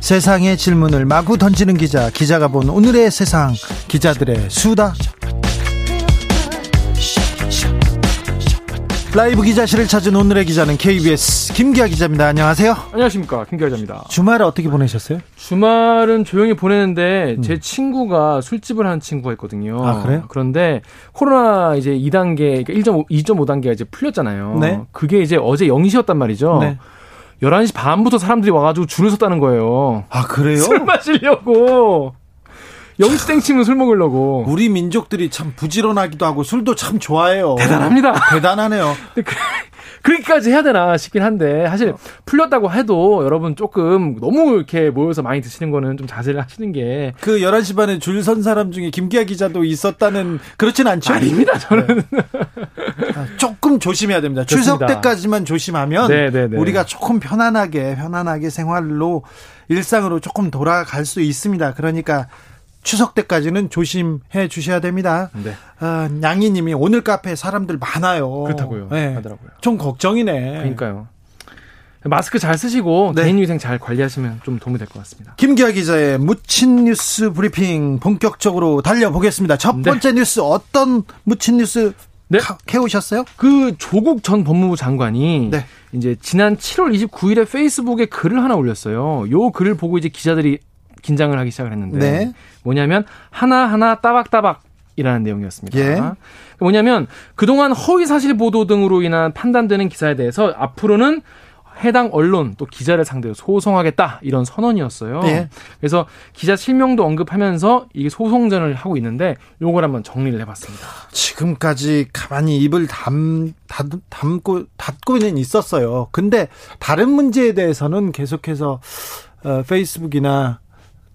세상의 질문을 마구 던지는 기자, 기자가 본 오늘의 세상, 기자들의 수다. 라이브 기자실을 찾은 오늘의 기자는 KBS 김기아 기자입니다. 안녕하세요. 안녕하십니까 김기아 기자입니다. 주말 어떻게 보내셨어요? 주말은 조용히 보내는데 음. 제 친구가 술집을 하는 친구가 있거든요. 아 그래요? 그런데 코로나 이제 2단계, 그러니까 1.5, 2.5단계가 이제 풀렸잖아요. 네. 그게 이제 어제 0시였단 말이죠. 네. 11시 반부터 사람들이 와가지고 줄을 섰다는 거예요. 아, 그래요? 술 마시려고. 영시땡 치면 술 먹으려고. 우리 민족들이 참 부지런하기도 하고 술도 참 좋아해요. 대단합니다. 대단하네요. 그렇게까지 해야 되나 싶긴 한데 사실 풀렸다고 해도 여러분 조금 너무 이렇게 모여서 많이 드시는 거는 좀 자제를 하시는 게 그 11시 반에 줄 선 사람 중에 김기아 기자도 있었다는 그렇진 않죠? 아닙니다. 저는 네. 아, 조금 조심해야 됩니다. 추석 때까지만 조심하면 네네네. 네, 네. 우리가 조금 편안하게 편안하게 생활로 일상으로 조금 돌아갈 수 있습니다. 그러니까 추석 때까지는 조심해 주셔야 됩니다. 네. 아, 양이님이 오늘 카페 사람들 많아요. 그렇다고요. 네. 하더라고요. 좀 걱정이네. 그러니까요. 마스크 잘 쓰시고 네. 개인위생 잘 관리하시면 좀 도움이 될 것 같습니다. 김기아 기자의 묻힌 뉴스 브리핑 본격적으로 달려보겠습니다. 첫 네. 번째 네. 뉴스 어떤 묻힌 뉴스 네. 캐오셨어요? 그 조국 전 법무부 장관이 네. 이제 지난 7월 29일에 페이스북에 글을 하나 올렸어요. 요 글을 보고 이제 기자들이 긴장을 하기 시작을 했는데 네. 뭐냐면 하나하나 따박따박 이라는 내용이었습니다. 예. 뭐냐면 그동안 허위 사실 보도 등으로 인한 판단되는 기사에 대해서 앞으로는 해당 언론 또 기자를 상대로 소송하겠다 이런 선언이었어요. 네. 그래서 기자 실명도 언급하면서 이게 소송전을 하고 있는데 요걸 한번 정리를 해봤습니다. 지금까지 가만히 입을 담, 담, 담고 닫고는 있었어요. 근데 다른 문제에 대해서는 계속해서 어, 페이스북이나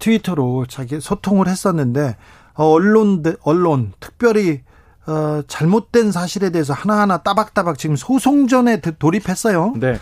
트위터로 자기 소통을 했었는데 어, 언론 언론 특별히 어, 잘못된 사실에 대해서 하나하나 따박따박 지금 소송전에 돌입했어요. 네.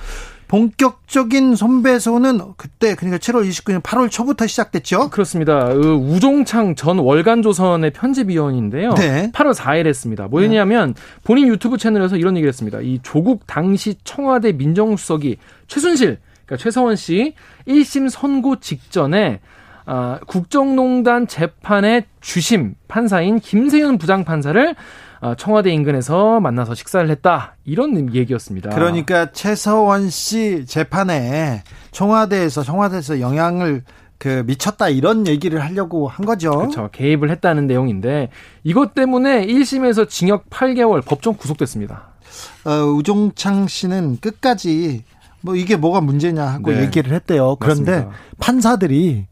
본격적인 손배소는 그때 그러니까 7월 29일 8월 초부터 시작됐죠. 그렇습니다. 그 우종창 전 월간조선의 편집위원인데요. 네. 8월 4일 했습니다. 뭐였냐면 본인 유튜브 채널에서 이런 얘기를 했습니다. 이 조국 당시 청와대 민정수석이 최순실 그러니까 최서원 씨 1심 선고 직전에 어, 국정농단 재판의 주심 판사인 김세윤 부장판사를 어, 청와대 인근에서 만나서 식사를 했다 이런 얘기였습니다. 그러니까 최서원 씨 재판에 청와대에서 청와대에서 영향을 그 미쳤다 이런 얘기를 하려고 한 거죠. 그렇죠. 개입을 했다는 내용인데 이것 때문에 1심에서 징역 8개월 법정 구속됐습니다. 어, 우종창 씨는 끝까지 뭐 이게 뭐가 문제냐 하고 네. 얘기를 했대요. 그런데 맞습니다. 판사들이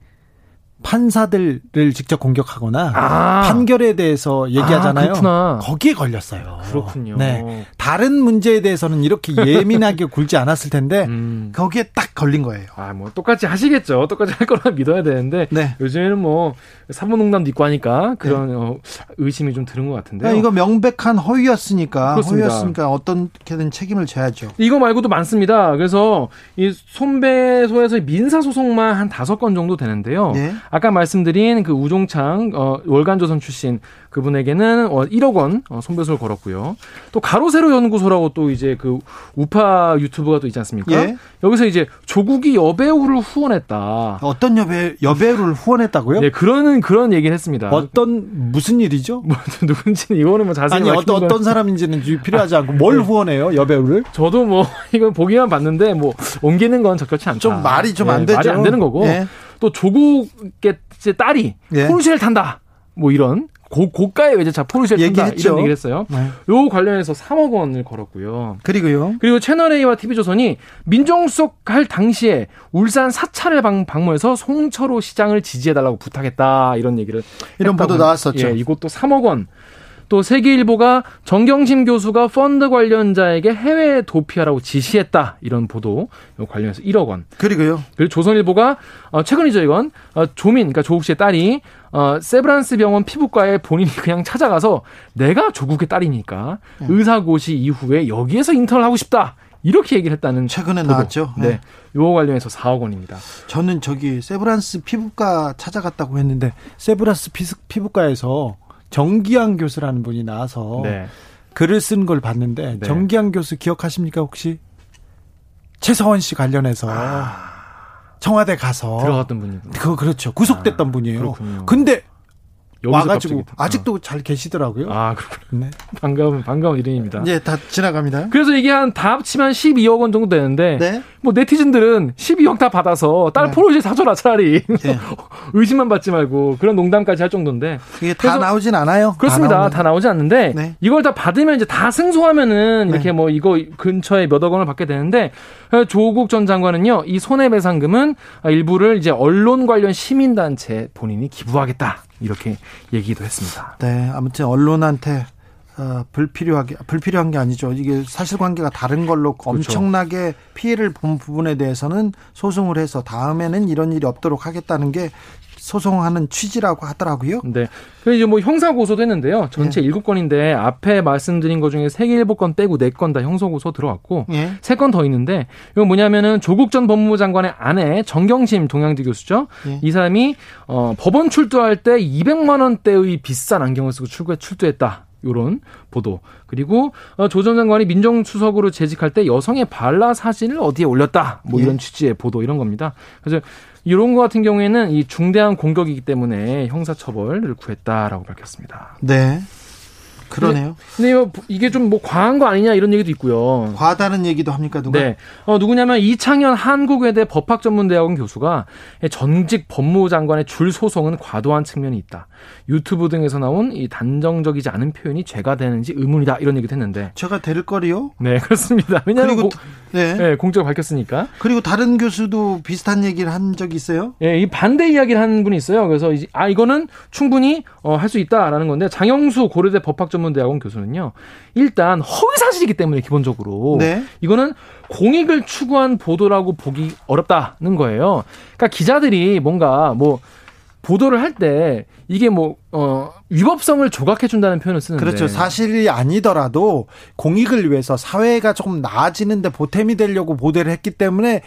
판사들을 직접 공격하거나 아. 판결에 대해서 얘기하잖아요. 아, 거기에 걸렸어요. 그렇군요. 네. 다른 문제에 대해서는 이렇게 예민하게 굴지 않았을 텐데 음. 거기에 딱 걸린 거예요. 아, 뭐 똑같이 하시겠죠. 똑같이 할 거라 믿어야 되는데 네. 요즘에는 뭐 사모농담도 있고 하니까 그런 네. 어, 의심이 좀 드는 것 같은데요. 아, 이거 명백한 허위였으니까 그렇습니다. 허위였으니까 어떻게든 책임을 져야죠. 이거 말고도 많습니다. 그래서 이 손배소에서 민사 소송만 한 다섯 건 정도 되는데요. 네. 아까 말씀드린 그 우종창 어, 월간조선 출신 그분에게는 1억 어, 원 어, 손배소를 걸었고요. 또 가로세로 연구소라고 또 이제 그 우파 유튜브가 또 있지 않습니까? 예. 여기서 이제 조국이 여배우를 후원했다. 어떤 여배 여배우를 후원했다고요? 네, 그런 그런 얘기를 했습니다. 어떤 무슨 일이죠? 뭐 누군지는 이거는 뭐 자세히 아니 어떤 어떤 사람인지는 필요하지 않고 뭘 네. 후원해요 여배우를? 저도 뭐 이건 보기만 봤는데 뭐 옮기는 건 적절치 않다. 좀 말이 좀안 네, 되죠. 말이 안 되는 거고. 예. 또 조국의 딸이 예. 포르쉐를 탄다. 뭐 이런 고, 고가의 외제차 포르쉐를 탄다 이런 얘기를 했어요. 네. 요 관련해서 3억 원을 걸었고요. 그리고요. 그리고 채널A와 TV조선이 민정수석 할 당시에 울산 사찰을 방, 방문해서 송철호 시장을 지지해달라고 부탁했다 이런 얘기를 이런 보도 나왔었죠. 예, 이것도 3억 원. 또 세계일보가 정경심 교수가 펀드 관련자에게 해외 도피하라고 지시했다 이런 보도 관련해서 1억 원. 그리고요. 그리고 조선일보가 어, 최근이죠 이건 어, 조민 그러니까 조국 씨의 딸이 어, 세브란스 병원 피부과에 본인이 그냥 찾아가서 내가 조국의 딸이니까 음. 의사고시 이후에 여기에서 인턴을 하고 싶다. 이렇게 얘기를 했다는 최근에 보도. 나왔죠. 네. 네. 요 관련해서 4억 원입니다. 저는 저기 세브란스 피부과 찾아갔다고 했는데 세브란스 피부과에서 정기양 교수라는 분이 나와서 네. 글을 쓴 걸 봤는데 네. 정기양 교수 기억하십니까 혹시? 최서원 씨 관련해서 아. 청와대 가서 들어갔던 분이 그 그렇죠 구속됐던 아, 분이에요. 그렇군요. 근데 와가지고 아직도 잘 계시더라고요. 아 그렇군요. 네. 반가운 반가운 일인입니다. 이제 다 지나갑니다. 그래서 이게 한 다 합치면 12억 원 정도 되는데 네? 뭐 네티즌들은 12억 다 받아서 딸 네. 포르쉐 사줘라 차라리 네. 의심만 받지 말고 그런 농담까지 할 정도인데 이게 다 나오진 않아요. 그렇습니다. 다, 다 나오지 않는데 네. 이걸 다 받으면 이제 다 승소하면은 네. 이렇게 뭐 이거 근처에 몇억 원을 받게 되는데 조국 전 장관은요 이 손해배상금은 일부를 이제 언론 관련 시민단체 본인이 기부하겠다. 이렇게 얘기도 했습니다. 네, 아무튼 언론한테 어, 불필요하게 불필요한 게 아니죠. 이게 사실관계가 다른 걸로 그렇죠. 엄청나게 피해를 본 부분에 대해서는 소송을 해서 다음에는 이런 일이 없도록 하겠다는 게 소송하는 취지라고 하더라고요. 네. 그래서 이제 뭐 형사 고소도 했는데요. 전체 예. 7건인데 앞에 말씀드린 것 중에 세개 7건 빼고 4건 다 형사 고소 들어왔고 예. 3건 더 있는데 이건 뭐냐면은 조국 전 법무부 장관의 아내 정경심 동양대 교수죠. 예. 이 사람이 어 법원 출두할 때 200만 원대의 비싼 안경을 쓰고 출구에 출두했다. 요런 보도. 그리고 어, 조전 장관이 민정수석으로 재직할 때 여성의 발라 사진을 어디에 올렸다. 뭐 이런 예. 취지의 보도 이런 겁니다. 그래서 이런 거 같은 경우에는 이 중대한 공격이기 때문에 형사처벌을 구했다라고 밝혔습니다. 네. 그러네요. 근데, 근데 이게 좀 뭐 과한 거 아니냐 이런 얘기도 있고요. 과하다는 얘기도 합니까 누가? 네. 어, 누구냐면 이창현 한국외대 법학전문대학원 교수가 전직 법무부 장관의 줄 소송은 과도한 측면이 있다. 유튜브 등에서 나온 이 단정적이지 않은 표현이 죄가 되는지 의문이다 이런 얘기도 했는데. 죄가 될 거리요? 네 그렇습니다. 왜냐하면 그리고, 고, 네. 네, 공적으로 밝혔으니까. 그리고 다른 교수도 비슷한 얘기를 한 적이 있어요? 네, 이 반대 이야기를 한 분이 있어요. 그래서 이제 아 이거는 충분히 어, 할 수 있다라는 건데 장영수 고려대 법학전문대학원 교수는요. 일단 허위 사실이기 때문에 기본적으로 네. 이거는 공익을 추구한 보도라고 보기 어렵다는 거예요. 그러니까 기자들이 뭔가 뭐 보도를 할 때 이게 뭐, 어, 위법성을 조각해 준다는 표현을 쓰는데. 그렇죠. 사실이 아니더라도 공익을 위해서 사회가 조금 나아지는데 보탬이 되려고 보도를 했기 때문에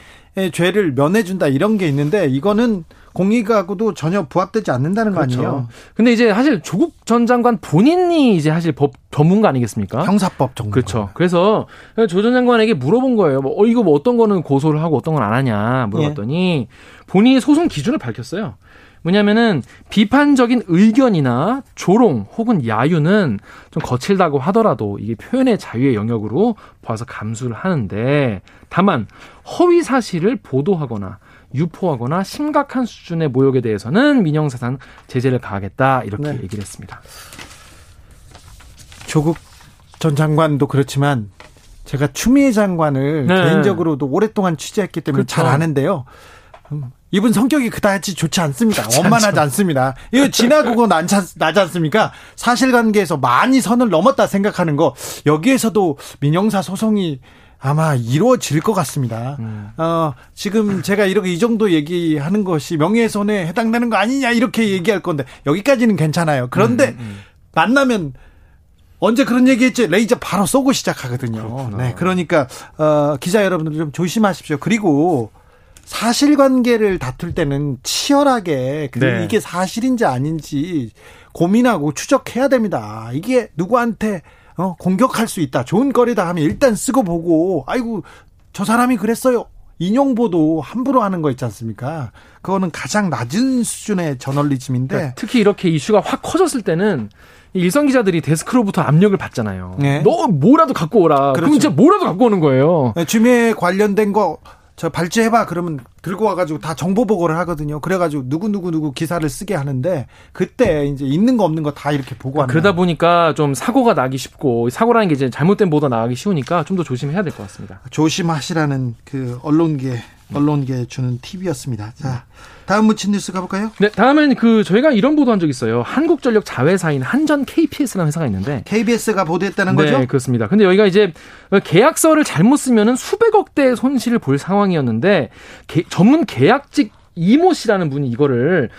죄를 면해 준다 이런 게 있는데 이거는 공익하고도 전혀 부합되지 않는다는 그렇죠. 거 아니에요. 근데 이제 사실 조국 전 장관 본인이 이제 사실 법 전문가 아니겠습니까? 형사법 전문가. 그렇죠. 그래서 조 전 장관에게 물어본 거예요. 뭐, 어, 이거 뭐 어떤 거는 고소를 하고 어떤 건 안 하냐 물어봤더니 예. 본인이 소송 기준을 밝혔어요. 뭐냐면은 비판적인 의견이나 조롱 혹은 야유는 좀 거칠다고 하더라도 이게 표현의 자유의 영역으로 봐서 감수를 하는데 다만 허위 사실을 보도하거나 유포하거나 심각한 수준의 모욕에 대해서는 민형사상 제재를 가하겠다 이렇게 네. 얘기를 했습니다. 조국 전 장관도 그렇지만 제가 추미애 장관을 네. 개인적으로도 오랫동안 취재했기 때문에 그렇죠. 잘 아는데요. 음, 이분 성격이 그다지 좋지 않습니다. 원만하지 않습니다. 이거 지나고 나지, 나지 않습니까? 사실관계에서 많이 선을 넘었다 생각하는 거 여기에서도 민영사 소송이 아마 이루어질 것 같습니다. 음. 어, 지금 제가 이렇게 이 정도 얘기하는 것이 명예훼손에 해당되는 거 아니냐 이렇게 얘기할 건데 여기까지는 괜찮아요. 그런데 음, 음. 만나면 언제 그런 얘기했지? 레이저 바로 쏘고 시작하거든요. 그렇구나. 네, 그러니까 어, 기자 여러분들 좀 조심하십시오. 그리고 사실관계를 다툴 때는 치열하게 그 네. 이게 사실인지 아닌지 고민하고 추적해야 됩니다. 이게 누구한테 어, 공격할 수 있다. 좋은 거리다 하면 일단 쓰고 보고 아이고 저 사람이 그랬어요. 인용보도 함부로 하는 거 있지 않습니까? 그거는 가장 낮은 수준의 저널리즘인데 그러니까 특히 이렇게 이슈가 확 커졌을 때는 일선 기자들이 데스크로부터 압력을 받잖아요. 네. 너 뭐라도 갖고 오라. 그렇죠. 그럼 진짜 뭐라도 갖고 오는 거예요. 네, 주미에 관련된 거 저 발제해봐 그러면 들고 와가지고 다 정보 보고를 하거든요. 그래가지고 누구 누구 누구 기사를 쓰게 하는데 그때 이제 있는 거 없는 거 다 이렇게 보고하는. 그러다 보니까 좀 사고가 나기 쉽고 사고라는 게 이제 잘못된 보도 나가기 쉬우니까 좀 더 조심해야 될 것 같습니다. 조심하시라는 그 언론계 언론계 주는 팁이었습니다. 자, 다음 묻힌 뉴스 가볼까요? 네, 다음은 그 저희가 이런 보도한 적 있어요. 한국전력 자회사인 한전 KPS라는 회사가 있는데 KBS가 보도했다는 네, 거죠? 네, 그렇습니다. 근데 여기가 이제 계약서를 잘못 쓰면은 수백억 대 손실을 볼 상황이었는데 게, 전문 계약직 이모 씨라는 분이 이거를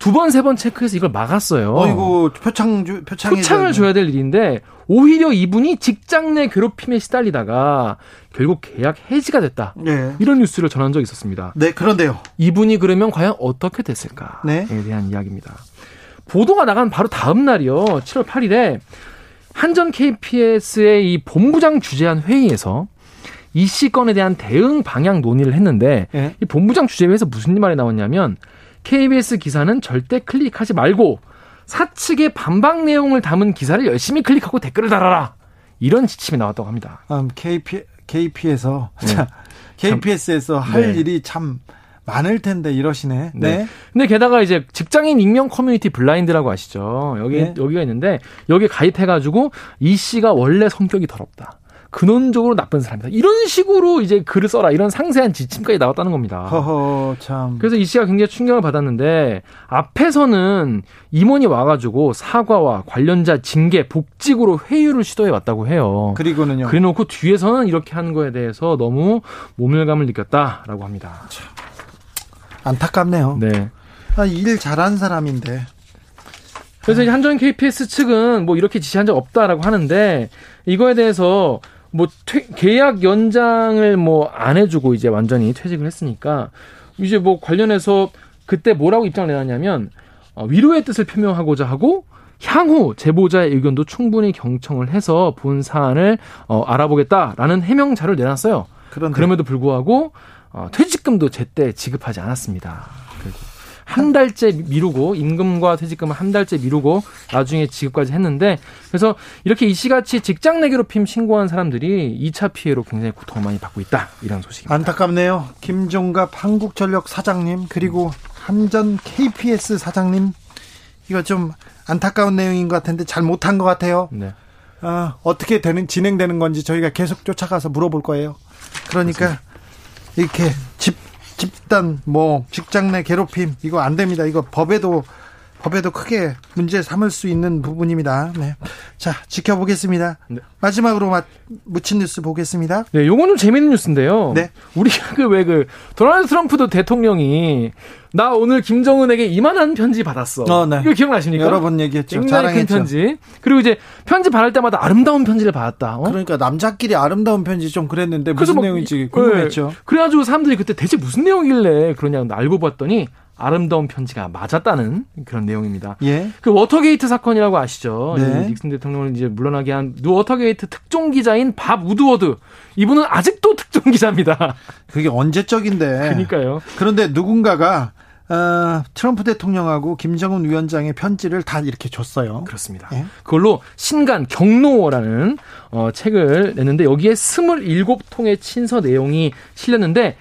두 번, 세 번 체크해서 이걸 막았어요. 어이고, 표창, 표창 표창을 줘야 될 일인데, 오히려 이분이 직장 내 괴롭힘에 시달리다가 결국 계약 해지가 됐다. 네. 이런 뉴스를 전한 적이 있었습니다. 네, 그런데요. 이분이 그러면 과연 어떻게 됐을까에 네. 대한 이야기입니다. 보도가 나간 바로 다음 날이요. 7월 8일에 한전 KPS의 이 본부장 주재한 회의에서 이 씨 건에 대한 대응 방향 논의를 했는데 네. 이 본부장 주재 회의에서 무슨 말이 나왔냐면 KBS 기사는 절대 클릭하지 말고 사측의 반박 내용을 담은 기사를 열심히 클릭하고 댓글을 달아라. 이런 지침이 나왔다고 합니다. 음, KP, KP에서, 네. 자, KBS에서 할 네. 일이 참 많을 텐데 이러시네. 네. 네. 근데 게다가 이제 직장인 익명 커뮤니티 블라인드라고 아시죠? 여기 네. 여기가 있는데 여기 가입해 가지고 이 씨가 원래 성격이 더럽다. 근원적으로 나쁜 사람이다. 이런 식으로 이제 글을 써라. 이런 상세한 지침까지 나왔다는 겁니다. 허허, 참. 그래서 이 씨가 굉장히 충격을 받았는데 앞에서는 임원이 와가지고 사과와 관련자 징계, 복직으로 회유를 시도해 왔다고 해요. 그리고는요. 그래 놓고 뒤에서는 이렇게 하는 거에 대해서 너무 모멸감을 느꼈다라고 합니다. 참. 안타깝네요. 네. 아, 일 잘한 사람인데. 그래서 한전 KPS 측은 뭐 이렇게 지시한 적 없다라고 하는데 이거에 대해서 뭐 퇴, 계약 연장을 뭐 안 해주고 이제 완전히 퇴직을 했으니까 이제 뭐 관련해서 그때 뭐라고 입장을 내놨냐면 어, 위로의 뜻을 표명하고자 하고 향후 제보자의 의견도 충분히 경청을 해서 본 사안을 어, 알아보겠다라는 해명자를 내놨어요. 그런데. 그럼에도 불구하고 어, 퇴직금도 제때 지급하지 않았습니다. 한 달째 미루고 임금과 퇴직금을 한 달째 미루고 나중에 지급까지 했는데 그래서 이렇게 이씨같이 직장 내 괴롭힘 신고한 사람들이 2차 피해로 굉장히 고통을 많이 받고 있다 이런 소식입니다. 안타깝네요. 김종갑 한국전력 사장님 그리고 한전 KPS 사장님 이거 좀 안타까운 내용인 것 같은데 잘 못한 것 같아요. 네. 어, 어떻게 되는 진행되는 건지 저희가 계속 쫓아가서 물어볼 거예요. 그러니까 이렇게 집 집단 뭐 직장 내 괴롭힘 이거 안 됩니다. 이거 법에도 법에도 크게 문제 삼을 수 있는 부분입니다. 네. 자, 지켜보겠습니다. 네. 마지막으로 묻힌 뉴스 보겠습니다. 네, 좀 재밌는 뉴스인데요. 네. 우리가 그 왜그 그 도널드 트럼프도 대통령이 나 오늘 김정은에게 이만한 편지 받았어. 어, 네. 이거 기억나십니까? 여러 번 얘기했죠. 굉장히. 큰 편지. 그리고 이제 편지 받을 때마다 아름다운 편지를 받았다. 어? 그러니까 남자끼리 아름다운 편지 좀 그랬는데 무슨 뭐, 내용인지 궁금했죠. 네. 그래가지고 사람들이 그때 대체 무슨 내용이길래 그러냐 알고 봤더니 아름다운 편지가 맞았다는 그런 내용입니다. 예. 그 워터게이트 사건이라고 아시죠? 네. 닉슨 대통령을 이제 물러나게 한 워터게이트 특종 기자인 밥 우드워드 이분은 아직도 특종 기자입니다. 그게 언제적인데? 그러니까요. 그런데 누군가가 어, 트럼프 대통령하고 김정은 위원장의 편지를 다 이렇게 줬어요. 그렇습니다. 예? 그걸로 신간 격노라는 어, 책을 냈는데 여기에 27통의 친서 내용이 실렸는데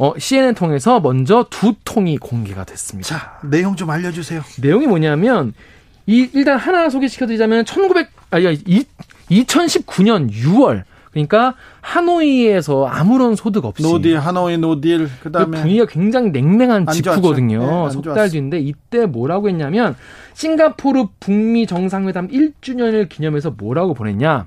어, CNN 통해서 먼저 두 통이 공개가 됐습니다. 자, 내용 좀 알려주세요. 내용이 뭐냐면 이 일단 하나 소개시켜드리자면 1900 아니 2019년 6월 그러니까 하노이에서 아무런 소득 없이 no deal 하노이 no deal 그다음에 그 분위기가 굉장히 냉랭한 직후거든요. 네, 석달 뒤인데 이때 뭐라고 했냐면 싱가포르 북미 정상회담 1주년을 기념해서 뭐라고 보냈냐?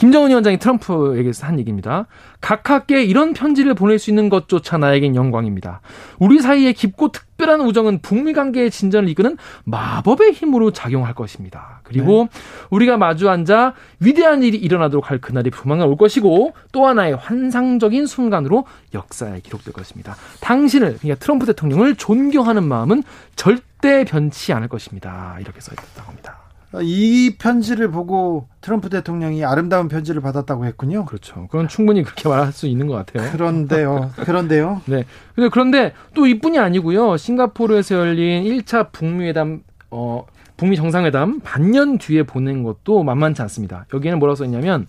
김정은 위원장이 트럼프에게서 한 얘기입니다. 각하께 이런 편지를 보낼 수 있는 것조차 나에겐 영광입니다. 우리 사이에 깊고 특별한 우정은 북미 관계의 진전을 이끄는 마법의 힘으로 작용할 것입니다. 그리고 네. 우리가 마주 앉아 위대한 일이 일어나도록 할 그날이 조만간 올 것이고 또 하나의 환상적인 순간으로 역사에 기록될 것입니다. 당신을 그러니까 트럼프 대통령을 존경하는 마음은 절대 변치 않을 것입니다. 이렇게 써 있다고 합니다. 이 편지를 보고 트럼프 대통령이 아름다운 편지를 받았다고 했군요. 그렇죠. 그건 충분히 그렇게 말할 수 있는 것 같아요. 그런데요. 그런데요. 네. 근데 그런데 또 이뿐이 아니고요. 싱가포르에서 열린 1차 북미 회담 어 북미 정상회담 반년 뒤에 보낸 것도 만만치 않습니다. 여기에는 뭐라고 써 있냐면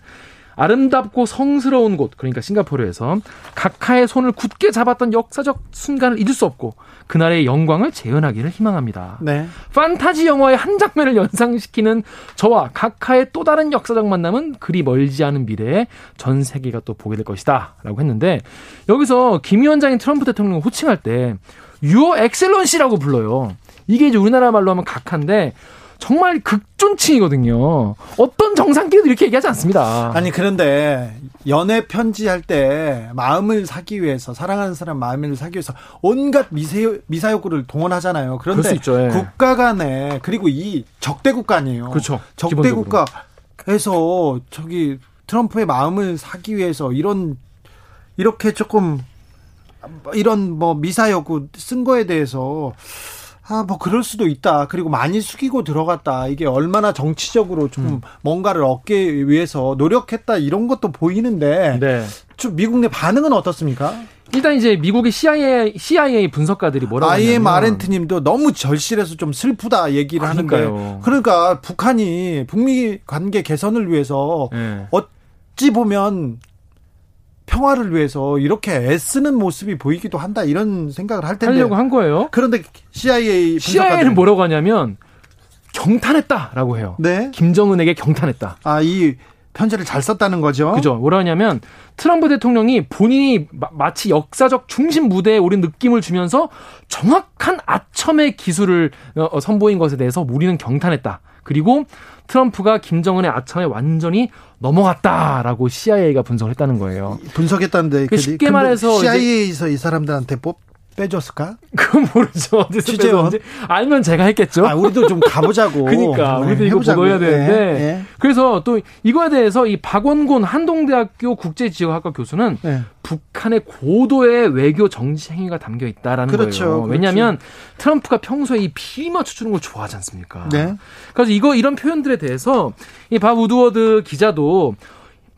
아름답고 성스러운 곳, 그러니까 싱가포르에서 각하의 손을 굳게 잡았던 역사적 순간을 잊을 수 없고 그날의 영광을 재현하기를 희망합니다. 네. 판타지 영화의 한 장면을 연상시키는 저와 각하의 또 다른 역사적 만남은 그리 멀지 않은 미래에 전 세계가 또 보게 될 것이다. 라고 했는데 여기서 김 위원장이 트럼프 대통령을 호칭할 때 유어 엑셀런시라고 불러요. 이게 이제 우리나라 말로 하면 각하인데 정말 극존칭이거든요. 어떤 정상끼리도 이렇게 얘기하지 않습니다. 아니 그런데 연애 편지할 때 마음을 사기 위해서 사랑하는 사람 마음을 사기 위해서 온갖 미세 미사욕구를 동원하잖아요. 그런데 있죠, 예. 국가 간에 그리고 이 적대 국가 아니에요. 그렇죠. 적대 국가에서 저기 트럼프의 마음을 사기 위해서 이런 이렇게 조금 이런 뭐 미사여구 쓴 거에 대해서 아, 뭐, 그럴 수도 있다. 그리고 많이 숙이고 들어갔다. 이게 얼마나 정치적으로 좀 음. 뭔가를 얻기 위해서 노력했다. 이런 것도 보이는데. 네. 좀 미국 내 반응은 어떻습니까? 일단 이제 미국의 CIA, CIA 분석가들이 뭐라고 하냐면 IM 아렌트 님도 너무 절실해서 좀 슬프다 얘기를 그러니까요. 하는데. 그러니까 북한이 북미 관계 개선을 위해서 네. 어찌 보면 평화를 위해서 이렇게 애쓰는 모습이 보이기도 한다 이런 생각을 할 텐데 하려고 한 거예요. 그런데 CIA CIA는 뭐라고 하냐면 경탄했다라고 해요. 네. 김정은에게 경탄했다. 아, 이 편지를 잘 썼다는 거죠. 그죠. 뭐라 하냐면 트럼프 대통령이 본인이 마, 치 역사적 중심 무대에 오른 느낌을 주면서 정확한 아첨의 기술을 어, 어, 선보인 것에 대해서 우리는 경탄했다. 그리고 트럼프가 김정은의 아첨에 완전히 넘어갔다라고 CIA가 분석을 했다는 거예요. 분석했다는데 그 쉽게 말해서 CIA에서 이 사람들한테 뽑 빼줬을까? 그건 모르죠. 어디서 빼줬는지 알면 제가 했겠죠. 아, 우리도 좀 가보자고. 그러니까 네, 우리도 이거 해보자고. 보고 해야 되는데. 네, 네. 그래서 또 이거에 대해서 이 박원곤 한동대학교 국제지역학과 교수는 네. 북한의 고도의 외교 정치 행위가 담겨 있다라는 그렇죠, 거예요. 그렇죠. 왜냐하면 트럼프가 평소에 이 비위 맞춰주는 걸 좋아하지 않습니까? 네. 그래서 이거 이런 표현들에 대해서 이 밥 우드워드 기자도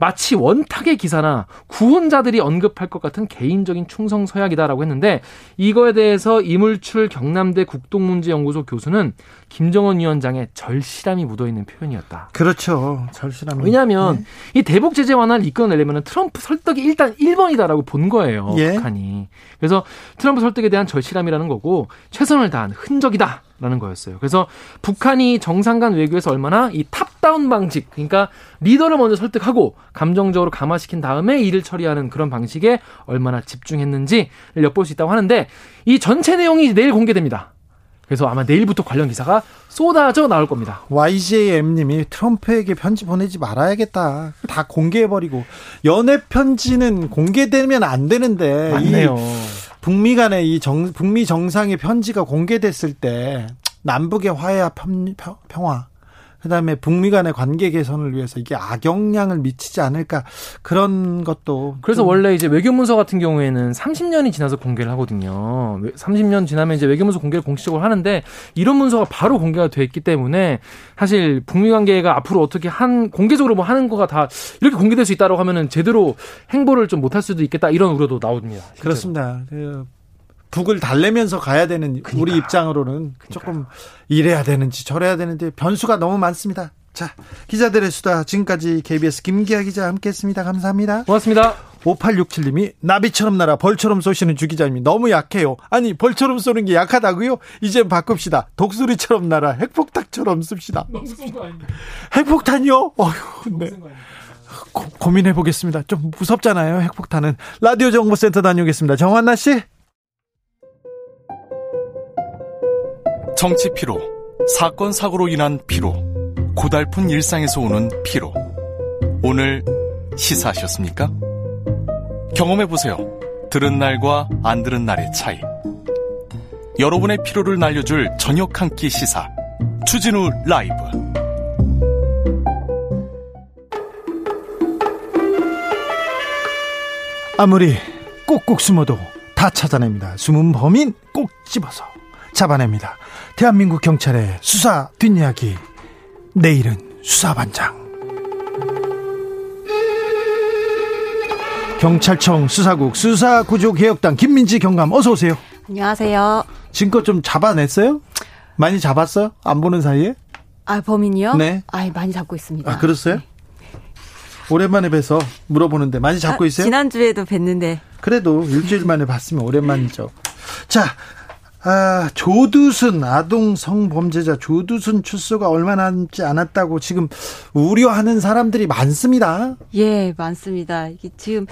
마치 원탁의 기사나 구혼자들이 언급할 것 같은 개인적인 충성 서약이다라고 했는데 이거에 대해서 임을출 경남대 극동문제연구소 교수는 김정은 위원장의 절실함이 묻어있는 표현이었다. 그렇죠. 절실함. 왜냐하면 네. 이 대북 제재 완화를 이끌어내려면 트럼프 설득이 일단 1번이다라고 본 거예요. 예. 북한이. 그래서 트럼프 설득에 대한 절실함이라는 거고 최선을 다한 흔적이다. 라는 거였어요. 그래서 북한이 정상 간 외교에서 얼마나 이 top-down 방식, 그러니까 리더를 먼저 설득하고 감정적으로 감화시킨 다음에 일을 처리하는 그런 방식에 얼마나 집중했는지를 엿볼 수 있다고 하는데 이 전체 내용이 내일 공개됩니다. 그래서 아마 내일부터 관련 기사가 쏟아져 나올 겁니다. YJM님이 트럼프에게 편지 보내지 말아야겠다. 다 공개해버리고 연애 편지는 공개되면 안 되는데 맞네요. 북미 간의 이 정, 북미 정상의 편지가 공개됐을 때 남북의 화해와 평, 평화 그다음에 북미 간의 관계 개선을 위해서 이게 악영향을 미치지 않을까 그런 것도 그래서 원래 이제 외교문서 같은 경우에는 30년이 지나서 공개를 하거든요. 30년 지나면 이제 외교문서 공개를 공식적으로 하는데 이런 문서가 바로 공개가 돼 있기 때문에 사실 북미 관계가 앞으로 어떻게 한 공개적으로 뭐 하는 거가 다 이렇게 공개될 수 있다라고 하면은 제대로 행보를 좀 못할 수도 있겠다 이런 우려도 나옵니다. 실제로. 그렇습니다. 그 북을 달래면서 가야 되는 그러니까. 우리 입장으로는 그러니까. 조금 이래야 되는지 저래야 되는데 변수가 너무 많습니다. 자, 기자들의 수다 지금까지 KBS 김기아 기자 함께했습니다. 감사합니다. 고맙습니다. 5867님이 나비처럼 날아 벌처럼 쏘시는 주 기자님이 너무 약해요. 아니 벌처럼 쏘는 게 약하다고요? 이제 바꿉시다. 독수리처럼 날아 핵폭탄처럼 씁시다. 핵폭탄이요? 어휴, 네. 고, 고민해 보겠습니다. 좀 무섭잖아요. 핵폭탄은 라디오 정보센터 다녀오겠습니다. 정한나 씨. 정치 피로, 사건 사고로 인한 피로, 고달픈 일상에서 오는 피로. 오늘 시사하셨습니까? 경험해 보세요. 들은 날과 안 들은 날의 차이. 여러분의 피로를 날려줄 저녁 한 끼 시사. 추진우 라이브. 아무리 꼭꼭 숨어도 다 찾아냅니다. 숨은 범인 꼭 집어서 잡아냅니다. 대한민국 경찰의 수사 뒷이야기 내일은 수사반장 경찰청 수사국 수사구조개혁단 김민지 경감 어서 오세요. 안녕하세요. 지금껏 좀 잡아냈어요? 많이 잡았어요? 안 보는 사이에? 아 범인이요? 네. 아 많이 잡고 있습니다. 아 그랬어요? 네. 오랜만에 뵈서 물어보는데 많이 잡고 아, 있어요? 지난주에도 뵀는데. 그래도 일주일 만에 봤으면 오랜만이죠. 자, 아, 조두순 아동 성범죄자 조두순 출소가 얼마 남지 않았다고 지금 우려하는 사람들이 많습니다. 예, 많습니다. 이게 지금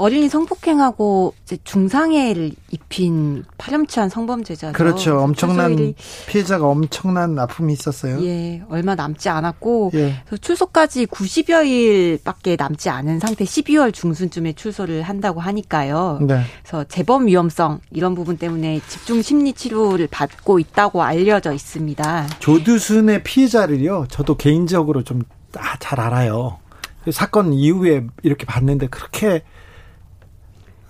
어린이 성폭행하고 이제 중상해를 입힌 파렴치한 성범죄자죠. 그렇죠. 엄청난 피해자가 엄청난 아픔이 있었어요. 예, 얼마 남지 않았고 예. 출소까지 90여 일밖에 남지 않은 상태 12월 중순쯤에 출소를 한다고 하니까요. 네. 그래서 재범 위험성 이런 부분 때문에 집중 심리 치료를 받고 있다고 알려져 있습니다. 조두순의 피해자를요. 저도 개인적으로 좀잘 아, 알아요. 사건 이후에 이렇게 봤는데 그렇게 아,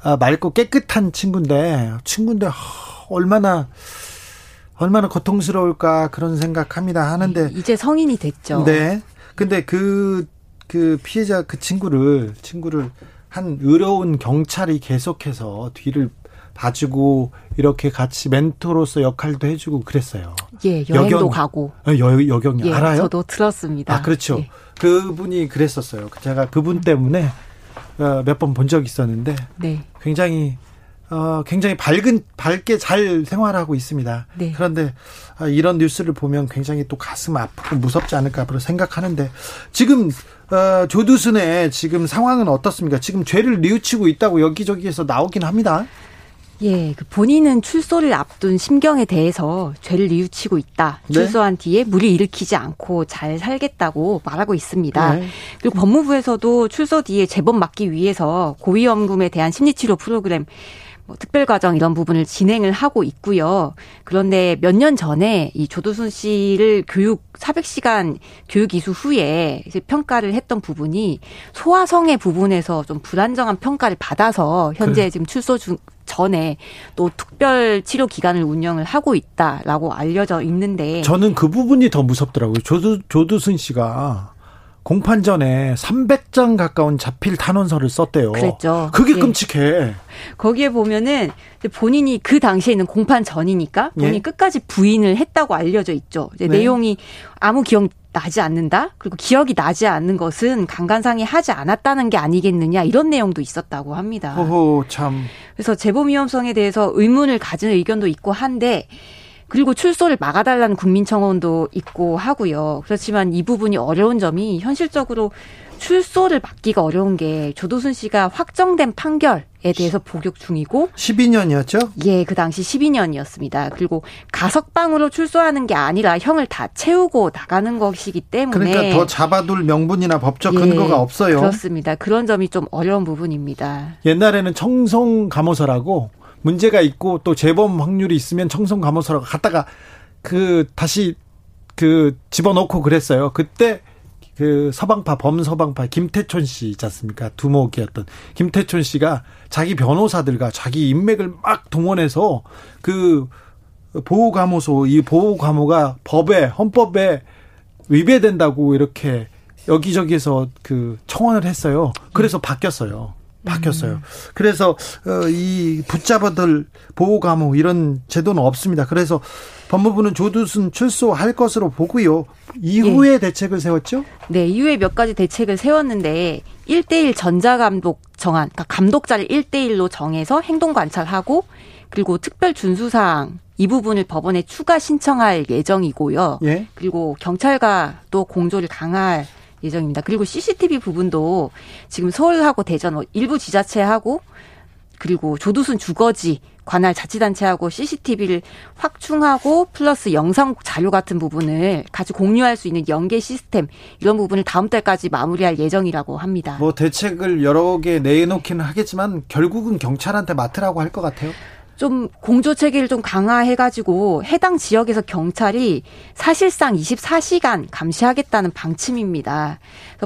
맑고 깨끗한 친구인데 친구인데 하, 얼마나 얼마나 고통스러울까 그런 생각합니다 하는데 이제 성인이 됐죠. 네. 근데 그그 그 피해자 그 친구를 친구를 한 의로운 경찰이 계속해서 뒤를 봐주고 이렇게 같이 멘토로서 역할도 해주고 그랬어요. 예, 여행도 여경, 가고. 어, 여, 여경이 예, 알아요? 저도 들었습니다. 아 그렇죠. 예. 그분이 그랬었어요. 제가 그분 때문에 어, 몇 번 본 적이 있었는데 네. 굉장히 어, 굉장히 밝은 밝게 잘 생활하고 있습니다. 네. 그런데 아, 이런 뉴스를 보면 굉장히 또 가슴 아프고 무섭지 않을까 앞으로 생각하는데 지금 어, 조두순의 지금 상황은 어떻습니까? 지금 죄를 뉘우치고 있다고 여기저기에서 나오긴 합니다. 예, 그 본인은 출소를 앞둔 심경에 대해서 죄를 뉘우치고 있다. 네. 출소한 뒤에 무리 일으키지 않고 잘 살겠다고 말하고 있습니다. 네. 그리고 법무부에서도 출소 뒤에 재범 막기 위해서 고위험금에 대한 심리치료 프로그램 뭐 특별과정 이런 부분을 진행을 하고 있고요. 그런데 몇 년 전에 이 조두순 씨를 교육 400시간 교육 이수 후에 이제 평가를 했던 부분이 소아성의 부분에서 좀 불안정한 평가를 받아서 현재 그래. 지금 출소 중 전에 또 특별 치료 기관을 운영을 하고 있다라고 알려져 있는데 저는 그 부분이 더 무섭더라고요. 조두 조두순 씨가 공판 전에 300장 가까운 자필 탄원서를 썼대요. 그랬죠. 그게 예. 끔찍해. 거기에 보면은 본인이 그 당시에 있는 공판 전이니까 본인이 예? 끝까지 부인을 했다고 알려져 있죠. 네. 내용이 아무 기억 나지 않는다. 그리고 기억이 나지 않는 것은 강간상이 하지 않았다는 게 아니겠느냐 이런 내용도 있었다고 합니다. 오 참. 그래서 재범 위험성에 대해서 의문을 가지는 의견도 있고 한데 그리고 출소를 막아달라는 국민 청원도 있고 하고요. 그렇지만 이 부분이 어려운 점이 현실적으로 출소를 막기가 어려운 게 조도순 씨가 확정된 판결 에 대해서 복역 중이고 12년이었죠? 예, 그 당시 12년이었습니다. 그리고 가석방으로 출소하는 게 아니라 형을 다 채우고 나가는 것이기 때문에 그러니까 더 잡아둘 명분이나 법적 예, 근거가 없어요. 그렇습니다. 그런 점이 좀 어려운 부분입니다. 옛날에는 청송 감호서라고 문제가 있고 또 재범 확률이 있으면 청송 감호서라고 갖다가 그 다시 그 집어넣고 그랬어요. 그때 그 서방파 범서방파 김태촌 씨 있지 않습니까? 두목이었던 김태촌 씨가 자기 변호사들과 자기 인맥을 막 동원해서 그 보호감호소 이 보호감호가 법에 헌법에 위배된다고 이렇게 여기저기에서 그 청원을 했어요. 그래서 바뀌었어요. 바뀌었어요. 음. 그래서 어, 이 붙잡아들 보호 감호 이런 제도는 없습니다. 그래서 법무부는 조두순 출소할 것으로 보고요. 이후에 네. 대책을 세웠죠? 네, 이후에 몇 가지 대책을 세웠는데 1대1 전자감독 정한 그러니까 감독자를 1대1로 정해서 행동 관찰하고 그리고 특별 준수사항 이 부분을 법원에 추가 신청할 예정이고요. 예? 그리고 경찰과 또 공조를 강할 예정입니다. 그리고 CCTV 부분도 지금 서울하고 대전 뭐 일부 지자체하고 그리고 조두순 주거지 관할 자치단체하고 CCTV를 확충하고 플러스 영상 자료 같은 부분을 같이 공유할 수 있는 연계 시스템 이런 부분을 다음 달까지 마무리할 예정이라고 합니다. 뭐 대책을 여러 개 내놓기는 하겠지만 결국은 경찰한테 맡으라고 할 것 같아요. 좀 공조 체계를 좀 강화해가지고 해당 지역에서 경찰이 사실상 24시간 감시하겠다는 방침입니다.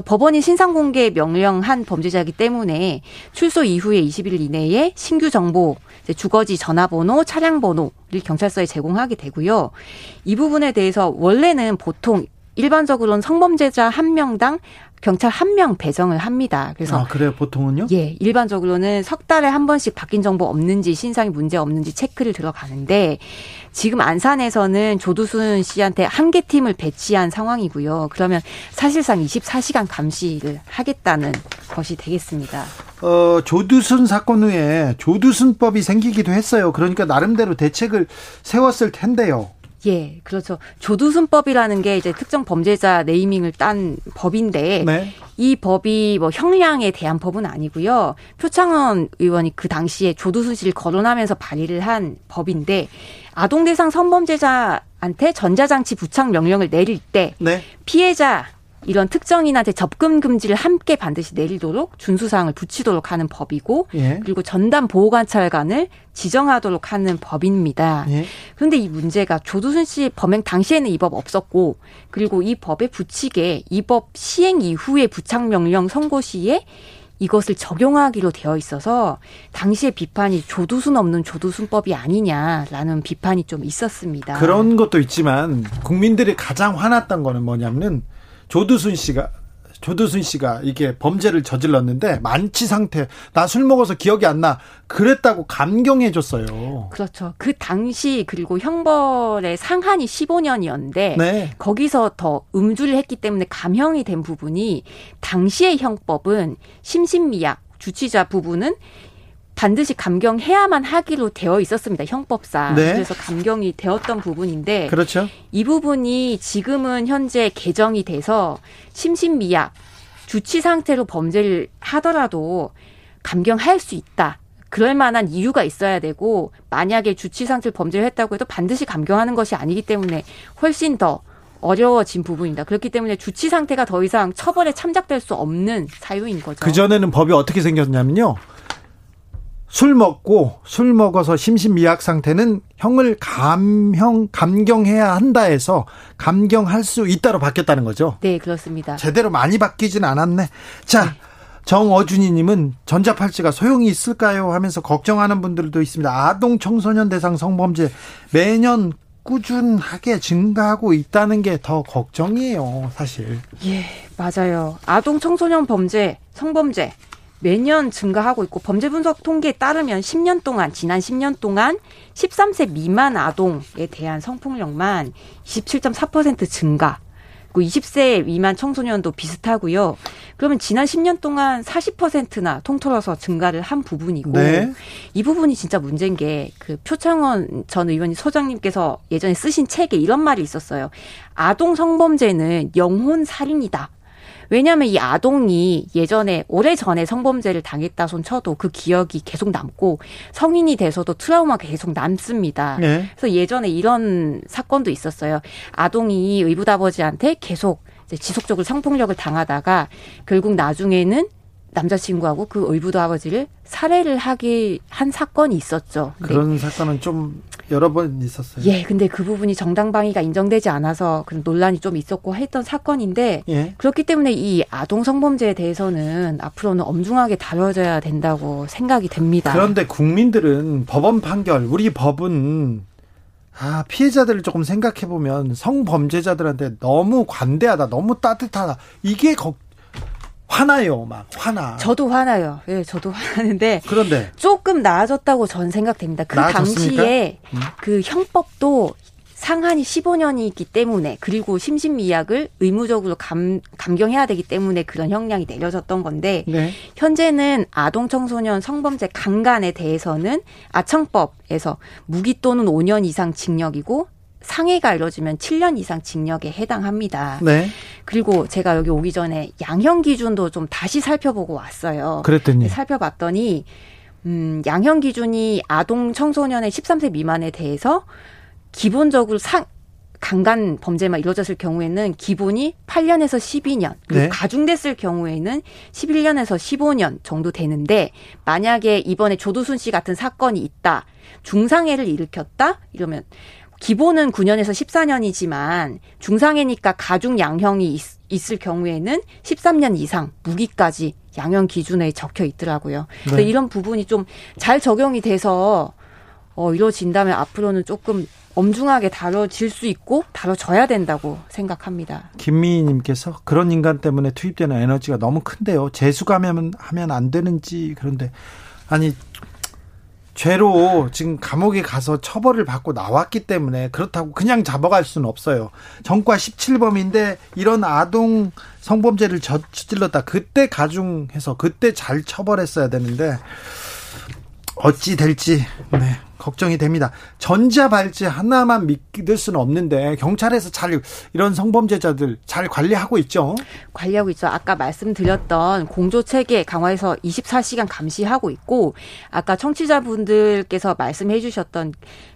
법원이 신상 공개 명령한 범죄자이기 때문에 출소 이후에 20일 이내에 신규 정보, 주거지 전화번호, 차량 번호를 경찰서에 제공하게 되고요. 이 부분에 대해서 원래는 보통 일반적으로는 성범죄자 한 명당 경찰 한 명 배정을 합니다. 그래서 아, 그래요. 보통은요? 예, 일반적으로는 석 달에 한 번씩 바뀐 정보 없는지 신상이 문제 없는지 체크를 들어가는데 지금 안산에서는 조두순 씨한테 한 개 팀을 배치한 상황이고요. 그러면 사실상 24시간 감시를 하겠다는 것이 되겠습니다. 어, 조두순 사건 후에 조두순법이 생기기도 했어요. 그러니까 나름대로 대책을 세웠을 텐데요. 예, 그렇죠. 조두순법이라는 게 이제 특정 범죄자 네이밍을 딴 법인데 네. 이 법이 뭐 형량에 대한 법은 아니고요. 표창원 의원이 그 당시에 조두순 씨를 거론하면서 발의를 한 법인데 아동 대상 성범죄자한테 전자장치 부착 명령을 내릴 때 네. 피해자 이런 특정인한테 접근 금지를 함께 반드시 내리도록 준수 사항을 붙이도록 하는 법이고 예. 그리고 전담 보호 관찰관을 지정하도록 하는 법입니다. 예. 그런데 이 문제가 조두순 씨 범행 당시에는 이 법 없었고 그리고 이 법에 붙이게 이 법 시행 이후에 부착 명령 선고 시에 이것을 적용하기로 되어 있어서 당시의 비판이 조두순 없는 조두순법이 아니냐라는 비판이 좀 있었습니다. 그런 것도 있지만 국민들이 가장 화났던 거는 뭐냐면은 조두순 씨가 조두순 씨가 이게 범죄를 저질렀는데 만취 상태 나 술 먹어서 기억이 안 나 그랬다고 감경해 줬어요. 그렇죠. 그 당시 그리고 형벌의 상한이 15년이었는데 네. 거기서 더 음주를 했기 때문에 감형이 된 부분이 당시의 형법은 심신미약 주치자 부분은 반드시 감경해야만 하기로 되어 있었습니다. 형법상. 네. 그래서 감경이 되었던 부분인데 그렇죠. 이 부분이 지금은 현재 개정이 돼서 심신미약 주치 상태로 범죄를 하더라도 감경할 수 있다. 그럴 만한 이유가 있어야 되고 만약에 주치 상태로 범죄를 했다고 해도 반드시 감경하는 것이 아니기 때문에 훨씬 더 어려워진 부분이다. 그렇기 때문에 주치 상태가 더 이상 처벌에 참작될 수 없는 사유인 거죠. 그 전에는 법이 어떻게 생겼냐면요. 술 먹고 술 먹어서 심신미약 상태는 형을 감형 감경해야 한다 해서 감경할 수 있다로 바뀌었다는 거죠. 네, 그렇습니다. 제대로 많이 바뀌진 않았네. 자, 네. 정어준이님은 전자팔찌가 소용이 있을까요? 하면서 걱정하는 분들도 있습니다. 아동 청소년 대상 성범죄 매년 꾸준하게 증가하고 있다는 게 더 걱정이에요, 사실. 예, 맞아요. 아동 청소년 범죄, 성범죄 매년 증가하고 있고 범죄 분석 통계에 따르면 10년 동안 지난 10년 동안 13세 미만 아동에 대한 성폭력만 27.4% 증가. 그리고 20세 미만 청소년도 비슷하고요. 그러면 지난 10년 동안 40%나 통틀어서 증가를 한 부분이고 네. 이 부분이 진짜 문제인 게 그 표창원 전 의원이 소장님께서 예전에 쓰신 책에 이런 말이 있었어요. 아동 성범죄는 영혼 살인이다. 왜냐하면 이 아동이 예전에 오래 전에 성범죄를 당했다 손 쳐도 그 기억이 계속 남고 성인이 돼서도 트라우마가 계속 남습니다. 네. 그래서 예전에 이런 사건도 있었어요. 아동이 의붓아버지한테 계속 지속적으로 성폭력을 당하다가 결국 나중에는 남자친구하고 그 의붓 아버지를 살해를 하게 한 사건이 있었죠. 그런 사건은 좀 여러 번 있었어요. 예, 근데 그 부분이 정당방위가 인정되지 않아서 그런 논란이 좀 있었고 했던 사건인데 예. 그렇기 때문에 이 아동 성범죄에 대해서는 앞으로는 엄중하게 다뤄져야 된다고 생각이 됩니다. 그런데 국민들은 법원 판결, 우리 법은 아, 피해자들을 조금 생각해 보면 성범죄자들한테 너무 관대하다, 너무 따뜻하다. 이게 걱, 화나요, 막 화나. 저도 화나요. 예, 네, 저도 화나는데. 그런데 조금 나아졌다고 전 생각됩니다. 그 나아졌습니까? 당시에 음. 그 형법도 상한이 15년이기 때문에 그리고 심신미약을 의무적으로 감, 감경해야 되기 때문에 그런 형량이 내려졌던 건데 네. 현재는 아동 청소년 성범죄 강간에 대해서는 아청법에서 무기 또는 5년 이상 징역이고 상해가 이뤄지면 7년 이상 징역에 해당합니다. 네. 그리고 제가 여기 오기 전에 양형 기준도 좀 다시 살펴보고 왔어요. 그랬더니 살펴봤더니 음, 양형 기준이 아동 청소년의 13세 미만에 대해서 기본적으로 상 강간 범죄만 이루어졌을 경우에는 기본이 8년에서 12년, 그리고 네. 가중됐을 경우에는 11년에서 15년 정도 되는데 만약에 이번에 조두순 씨 같은 사건이 있다, 중상해를 일으켰다 이러면 기본은 9년에서 14년이지만 중상해니까 가중 양형이 있, 을 경우에는 13년 이상 무기까지 양형 기준에 적혀 있더라고요. 네. 그래서 이런 부분이 좀 잘 적용이 돼서 어, 이루어진다면 앞으로는 조금 엄중하게 다뤄질 수 있고 다뤄져야 된다고 생각합니다. 김미희님께서 그런 인간 때문에 투입되는 에너지가 너무 큰데요. 재수감하면 하면 안 되는지 그런데 아니 죄로 지금 감옥에 가서 처벌을 받고 나왔기 때문에 그렇다고 그냥 잡아갈 수는 없어요. 전과 17범인데 이런 아동 성범죄를 저질렀다. 그때 가중해서 그때 잘 처벌했어야 되는데 어찌 될지 네, 걱정이 됩니다. 전자발찌 하나만 믿을 수는 없는데 경찰에서 잘 이런 성범죄자들 잘 관리하고 있죠. 관리하고 있죠. 아까 말씀드렸던 공조 체계 강화해서 24시간 감시하고 있고 아까 청취자분들께서 말씀해 주셨던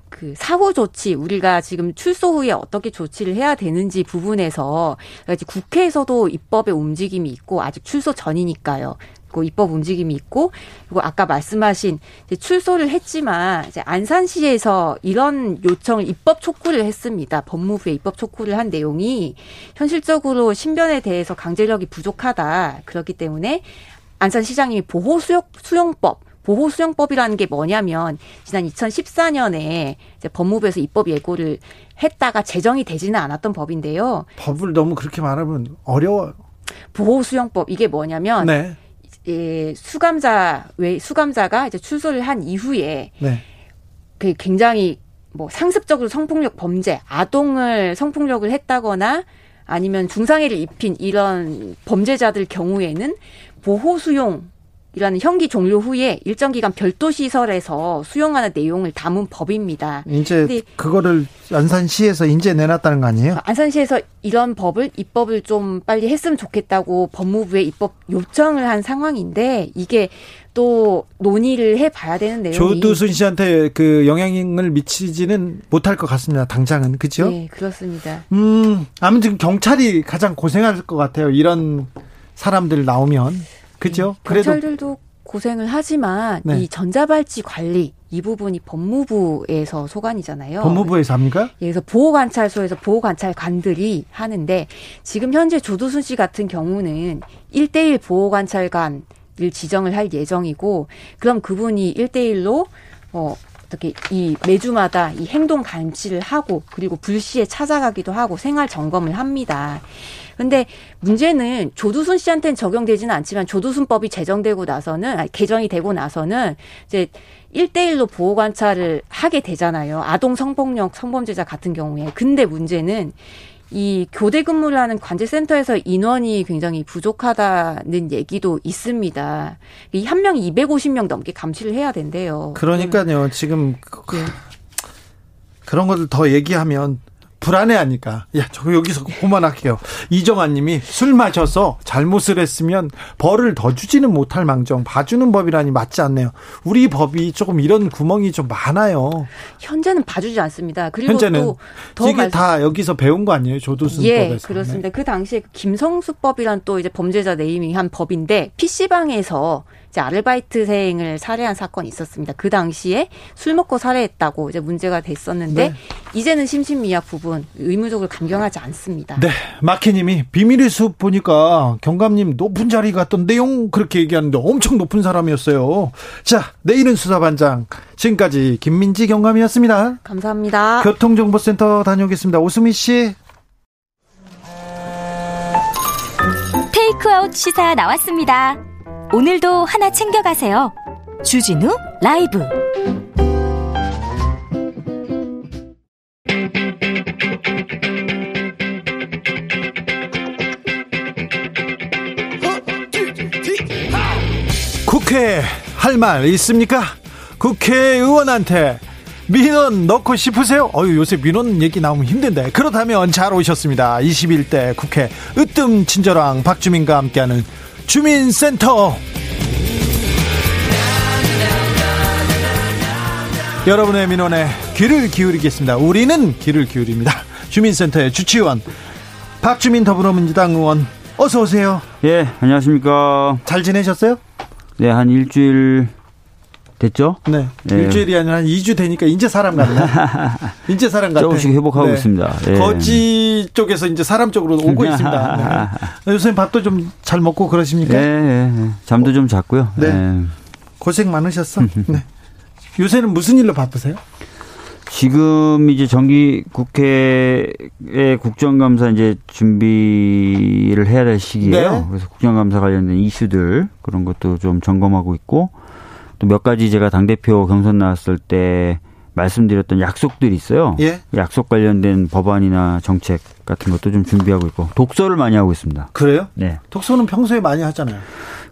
그 사후 조치 우리가 지금 출소 후에 어떻게 조치를 해야 되는지 부분에서 국회에서도 입법의 움직임이 있고 아직 출소 전이니까요. 있고 입법 움직임이 있고 그리고 아까 말씀하신 출소를 했지만 이제 안산시에서 이런 요청을 입법 촉구를 했습니다. 법무부에 입법 촉구를 한 내용이 현실적으로 신변에 대해서 강제력이 부족하다. 그렇기 때문에 안산시장님이 보호 수용 수용법 보호 수용법이라는 게 뭐냐면 지난 2014년에 이제 법무부에서 입법 예고를 했다가 제정이 되지는 않았던 법인데요. 법을 너무 그렇게 말하면 어려워요. 보호 수용법 이게 뭐냐면 네. 예, 수감자 왜 수감자가 이제 출소를 한 이후에 네. 그 굉장히 뭐 상습적으로 성폭력 범죄, 아동을 성폭력을 했다거나 아니면 중상해를 입힌 이런 범죄자들 경우에는 보호 수용 이라는 형기 종료 후에 일정 기간 별도 시설에서 수용하는 내용을 담은 법입니다. 이제 그거를 안산시에서 인제 내놨다는 거 아니에요? 안산시에서 이런 법을 입법을 좀 빨리 했으면 좋겠다고 법무부에 입법 요청을 한 상황인데 이게 또 논의를 해봐야 되는 내용이 조두순 씨한테 그 영향을 미치지는 못할 것 같습니다. 당장은 그렇죠? 네, 그렇습니다. 음, 아무튼 경찰이 가장 고생할 것 같아요. 이런 사람들 나오면. 그죠? 네, 경찰들도 고생을 하지만 네. 이 전자발찌 관리 이 부분이 법무부에서 소관이잖아요. 법무부에서 합니까? 예, 그래서 보호관찰소에서 보호관찰관들이 하는데 지금 현재 조두순 씨 같은 경우는 1대1 보호관찰관을 지정을 할 예정이고 그럼 그분이 1대1로 어 어떻게 이 매주마다 이 행동 감시를 하고 그리고 불시에 찾아가기도 하고 생활 점검을 합니다. 근데 문제는 조두순 씨한테는 적용되지는 않지만 조두순법이 제정되고 나서는 아니, 개정이 되고 나서는 이제 1대1로 보호 관찰을 하게 되잖아요. 아동 성폭력 성범죄자 같은 경우에. 근데 문제는 이 교대 근무를 하는 관제센터에서 인원이 굉장히 부족하다는 얘기도 있습니다. 이 한 명이 250명 넘게 감시를 해야 된대요. 그러니까요. 지금 네. 그런 것들 더 얘기하면 불안해하니까 야 저 여기서 그만할게요. 이정아님이 술 마셔서 잘못을 했으면 벌을 더 주지는 못할 망정 봐주는 법이라니 맞지 않네요. 우리 법이 조금 이런 구멍이 좀 많아요. 현재는 봐주지 않습니다. 그리고 현재는 또 이게 다 여기서 배운 거 아니에요 조두순법에서? 예, 그렇습니다. 그 당시에 김성수법이란 또 이제 범죄자 네이밍한 법인데 PC 방에서 이제 아르바이트생을 살해한 사건이 있었습니다. 그 당시에 술 먹고 살해했다고 이제 문제가 됐었는데 네. 이제는 심신미약 부분 의무적으로 감경하지 않습니다. 네, 마키님이 비밀의 숲 보니까 경감님 높은 자리 갔던 내용 그렇게 얘기하는데 엄청 높은 사람이었어요. 자, 내일은 수사반장. 지금까지 김민지 경감이었습니다. 감사합니다. 교통정보센터 다녀오겠습니다. 오수미 씨. 테이크아웃 시사 나왔습니다. 오늘도 하나 챙겨가세요. 주진우 라이브. 국회 할 말 있습니까? 국회의원한테 민원 넣고 싶으세요? 어유 요새 민원 얘기 나오면 힘든데 그렇다면 잘 오셨습니다. 21대 국회 으뜸 친절왕 박주민과 함께하는 주민센터 여러분의 민원에 귀를 기울이겠습니다. 우리는 귀를 기울입니다. 주민센터의 주치원 박주민 더불어민주당 의원 어서 오세요. 예, 안녕하십니까. 잘 지내셨어요? 네, 한 일주일 됐죠? 네. 네. 일주일이 아니라 한 2주 되니까 이제 사람 같네. 이제 사람 같아. 조금씩 회복하고 네. 있습니다. 예. 거지 쪽에서 이제 사람 쪽으로 오고 있습니다. 네. 요새 밥도 좀 잘 먹고 그러십니까? 네. 네. 잠도 좀 잤고요. 네. 네. 고생 많으셨어. 네. 요새는 무슨 일로 바쁘세요? 지금 이제 정기 국회의 국정감사 이제 준비를 해야 될 시기예요. 네. 그래서 국정감사 관련된 이슈들 그런 것도 좀 점검하고 있고 또 몇 가지 제가 당 대표 경선 나왔을 때 말씀드렸던 약속들이 있어요. 예. 약속 관련된 법안이나 정책 같은 것도 좀 준비하고 있고 독서를 많이 하고 있습니다. 그래요? 네. 독서는 평소에 많이 하잖아요.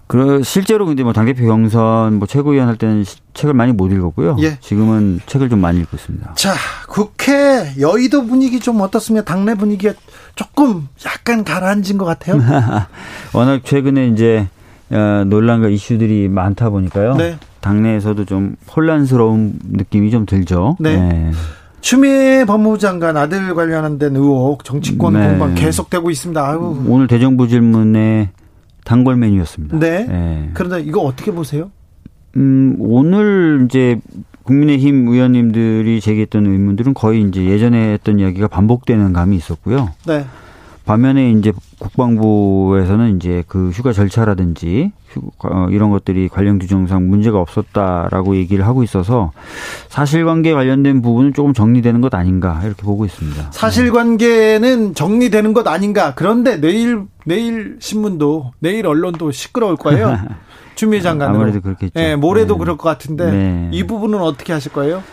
그 실제로 근데 뭐 당대표 경선 뭐 최고위원 할 때는 책을 많이 못 읽었고요. 예. 지금은 책을 좀 많이 읽고 있습니다. 자, 국회 여의도 분위기 좀 어떻습니까? 당내 분위기가 조금 약간 가라앉은 것 같아요. 워낙 최근에 이제 어, 논란과 이슈들이 많다 보니까요. 네. 당내에서도 좀 혼란스러운 느낌이 좀 들죠. 네. 네. 추미애 법무부 장관 아들 관련한 된 의혹 정치권 네. 공방 계속되고 있습니다. 아유. 오늘 대정부 질문에 단골 메뉴였습니다. 네. 네. 그런데 이거 어떻게 보세요? 음, 오늘 이제 국민의힘 의원님들이 제기했던 의문들은 거의 이제 예전에 했던 이야기가 반복되는 감이 있었고요. 네. 반면에 이제 국방부에서는 이제 그 휴가 절차라든지 어, 이런 것들이 관련 규정상 문제가 없었다라고 얘기를 하고 있어서 사실관계 관련된 부분은 조금 정리되는 것 아닌가 이렇게 보고 있습니다. 사실관계는 정리되는 것 아닌가. 그런데 내일 내일 신문도 내일 언론도 시끄러울 거예요. 추미애 장관은 아무래도 그렇겠죠. 네, 모레도 네. 그럴 것 같은데 네. 이 부분은 어떻게 하실 거예요?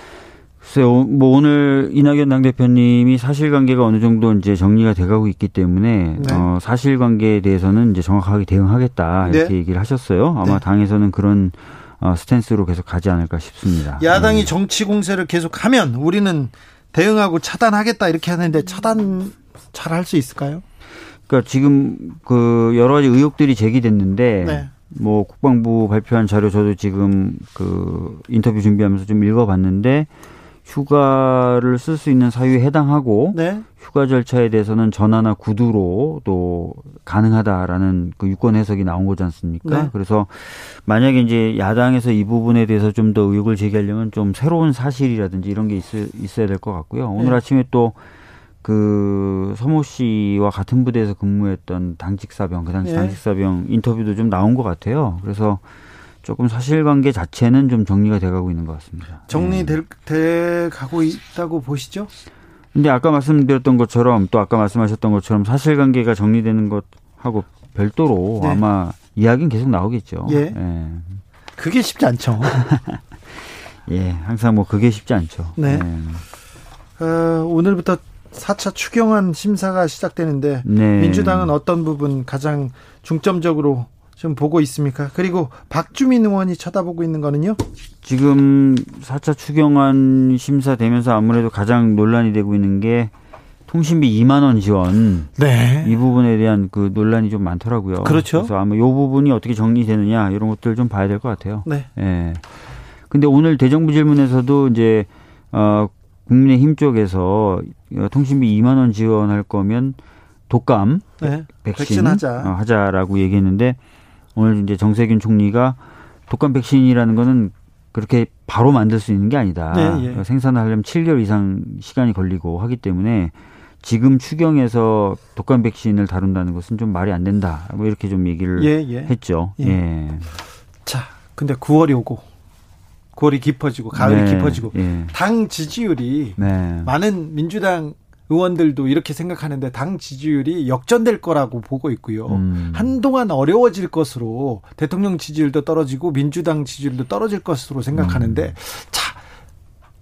글쎄요, 뭐 오늘 이낙연 당대표님이 사실관계가 어느 정도 이제 정리가 돼가고 있기 때문에 네. 어, 사실관계에 대해서는 이제 정확하게 대응하겠다 이렇게 네. 얘기를 하셨어요. 아마 네. 당에서는 그런 어, 스탠스로 계속 가지 않을까 싶습니다. 야당이 네. 정치 공세를 계속하면 우리는 대응하고 차단하겠다 이렇게 하는데 차단 잘 할 수 있을까요? 그러니까 지금 그 여러 가지 의혹들이 제기됐는데 네. 뭐 국방부 발표한 자료 저도 지금 그 인터뷰 준비하면서 좀 읽어봤는데 휴가를 쓸 수 있는 사유에 해당하고 네. 휴가 절차에 대해서는 전화나 구두로도 가능하다라는 그 유권 해석이 나온 거지 않습니까? 네. 그래서 만약에 이제 야당에서 이 부분에 대해서 좀 더 의혹을 제기하려면 좀 새로운 사실이라든지 이런 게 있, 있어야 될 것 같고요. 오늘 네. 아침에 또 그 서모 씨와 같은 부대에서 근무했던 당직사병, 그 당시 네. 당직사병 인터뷰도 좀 나온 것 같아요. 그래서 조금 사실관계 자체는 좀 정리가 돼가고 있는 것 같습니다. 정리돼 네. 가고 있다고 보시죠? 근데 아까 말씀드렸던 것처럼 또 아까 말씀하셨던 것처럼 사실관계가 정리되는 것하고 별도로 네. 아마 이야기는 계속 나오겠죠. 예. 예. 그게 쉽지 않죠. 예, 항상 뭐 그게 쉽지 않죠. 네. 예. 어, 오늘부터 4차 추경안 심사가 시작되는데 네. 민주당은 어떤 부분 가장 중점적으로 좀 보고 있습니까? 그리고 박주민 의원이 쳐다보고 있는 거는요? 지금 4차 추경안 심사되면서 아무래도 가장 논란이 되고 있는 게 통신비 2만 원 지원. 네. 이 부분에 대한 그 논란이 좀 많더라고요. 그렇죠. 그래서 아마 이 부분이 어떻게 정리되느냐 이런 것들 좀 봐야 될 것 같아요. 네. 예. 근데 오늘 대정부 질문에서도 이제 어 국민의힘 쪽에서 통신비 2만 원 지원할 거면 독감 네. 백신, 백신 하자. 어, 하자라고 얘기했는데 오늘 이제 정세균 총리가 독감 백신이라는 거는 그렇게 바로 만들 수 있는 게 아니다. 네, 예. 그러니까 생산을 하려면 7개월 이상 시간이 걸리고 하기 때문에 지금 추경에서 독감 백신을 다룬다는 것은 좀 말이 안 된다. 뭐 이렇게 좀 얘기를 예, 예. 했죠. 예. 예. 자, 근데 9월이 오고 9월이 깊어지고 가을이 네, 깊어지고 예. 당 지지율이 네. 많은 민주당 의원들도 이렇게 생각하는데 당 지지율이 역전될 거라고 보고 있고요. 음. 한동안 어려워질 것으로 대통령 지지율도 떨어지고 민주당 지지율도 떨어질 것으로 생각하는데 음. 자,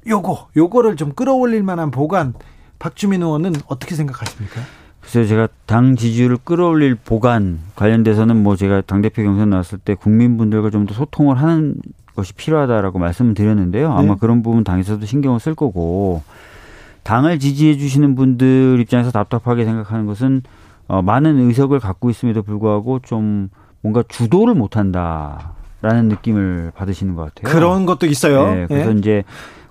요거 요거를 좀 끌어올릴 만한 보관 박주민 의원은 어떻게 생각하십니까? 그래서 제가 당 지지율을 끌어올릴 보관 관련돼서는 뭐 제가 당대표 경선 나왔을 때 국민분들과 좀 더 소통을 하는 것이 필요하다라고 말씀을 드렸는데요. 아마 네. 그런 부분 당에서도 신경을 쓸 거고 당을 지지해 주시는 분들 입장에서 답답하게 생각하는 것은 어, 많은 의석을 갖고 있음에도 불구하고 좀 뭔가 주도를 못한다 라는 느낌을 받으시는 것 같아요. 그런 것도 있어요. 네, 그래서 네. 이제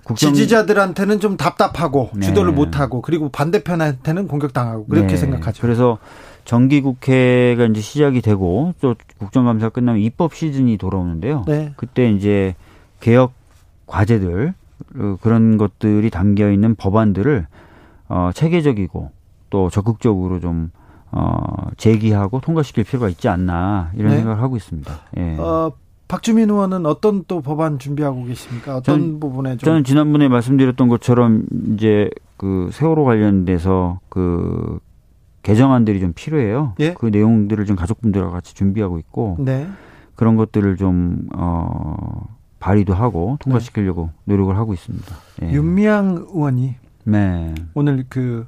국정... 지지자들한테는 좀 답답하고 네. 주도를 못하고 그리고 반대편한테는 공격당하고 그렇게 네. 생각하죠. 그래서 정기 국회가 이제 시작이 되고 또 국정감사 끝나면 입법 시즌이 돌아오는데요. 네. 그때 이제 개혁 과제들 어, 그런 것들이 담겨 있는 법안들을 어, 체계적이고 또 적극적으로 좀 어, 제기하고 통과시킬 필요가 있지 않나 이런 네. 생각을 하고 있습니다. 예. 어, 박주민 의원은 어떤 또 법안 준비하고 계십니까? 어떤 전, 부분에 좀 저는 지난번에 말씀드렸던 것처럼 이제 그 세월호 관련돼서 그 개정안들이 좀 필요해요. 예? 그 내용들을 좀 가족분들과 같이 준비하고 있고 네. 그런 것들을 좀 어, 발의도 하고 통과시키려고 네. 노력을 하고 있습니다. 예. 윤미향 의원이 네. 오늘 그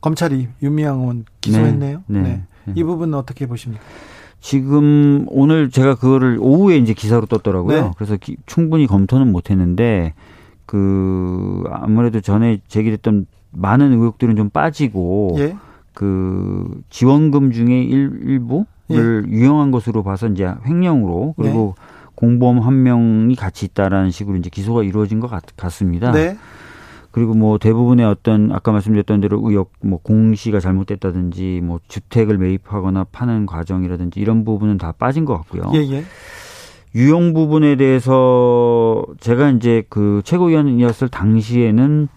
검찰이 윤미향 의원 기소했네요. 네. 네. 네. 이 부분은 어떻게 보십니까? 지금 오늘 제가 그거를 오후에 이제 기사로 떴더라고요. 네. 그래서 기, 충분히 검토는 못했는데 그 아무래도 전에 제기됐던 많은 의혹들은 좀 빠지고 예. 그 지원금 중에 일, 부를 예. 유용한 것으로 봐서 이제 횡령으로 그리고 네. 공범 한 명이 같이 있다라는 식으로 이제 기소가 이루어진 것 같, 습니다 네. 그리고 뭐 대부분의 어떤 아까 말씀드렸던 대로 의혹 뭐 공시가 잘못됐다든지 뭐 주택을 매입하거나 파는 과정이라든지 이런 부분은 다 빠진 것 같고요. 예, 예. 유용 부분에 대해서 제가 이제 그 최고위원이었을 당시에는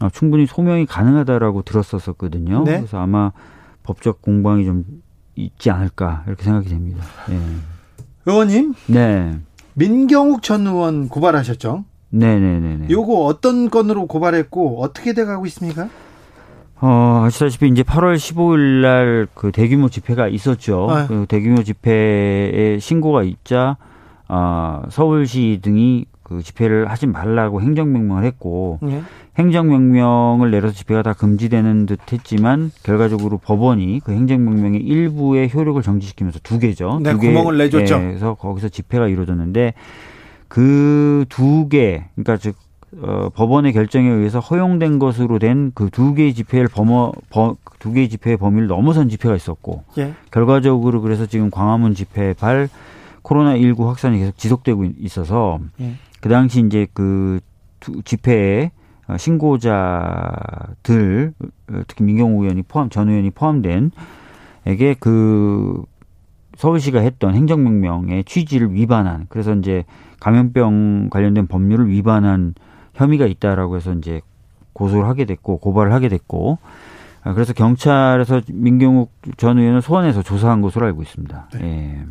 어, 충분히 소명이 가능하다라고 들었었거든요. 네? 그래서 아마 법적 공방이 좀 있지 않을까 이렇게 생각이 됩니다. 네. 의원님, 네. 민경욱 전 의원 고발하셨죠? 네네네. 요거 어떤 건으로 고발했고 어떻게 돼가고 있습니까? 어, 아시다시피 이제 8월 15일 날 그 대규모 집회가 있었죠. 아. 그 대규모 집회에 신고가 있자 아, 서울시 등이 그 집회를 하지 말라고 행정명령을 했고 네. 행정명령을 내려서 집회가 다 금지되는 듯 했지만 결과적으로 법원이 그 행정명령의 일부의 효력을 정지시키면서 두 개죠. 네, 두 구멍을 내줬죠. 그래서 거기서 집회가 이루어졌는데 그 두 개, 그러니까 즉 어, 법원의 결정에 의해서 허용된 것으로 된 그 두 개의 집회를 범어 두 개의 집회의 범위를 넘어선 집회가 있었고 예. 결과적으로 그래서 지금 광화문 집회 발 코로나 19 확산이 계속 지속되고 있어서 예. 그 당시 이제 그 집회에 신고자들 특히 민경호 의원이 포함 전 의원이 포함된 에게 그 서울시가 했던 행정명령의 취지를 위반한 그래서 이제 감염병 관련된 법률을 위반한 혐의가 있다라고 해서 이제 고소를 하게 됐고 고발을 하게 됐고 아, 그래서 경찰에서 민경욱 전 의원을 소환해서 조사한 것으로 알고 있습니다. 네. 예.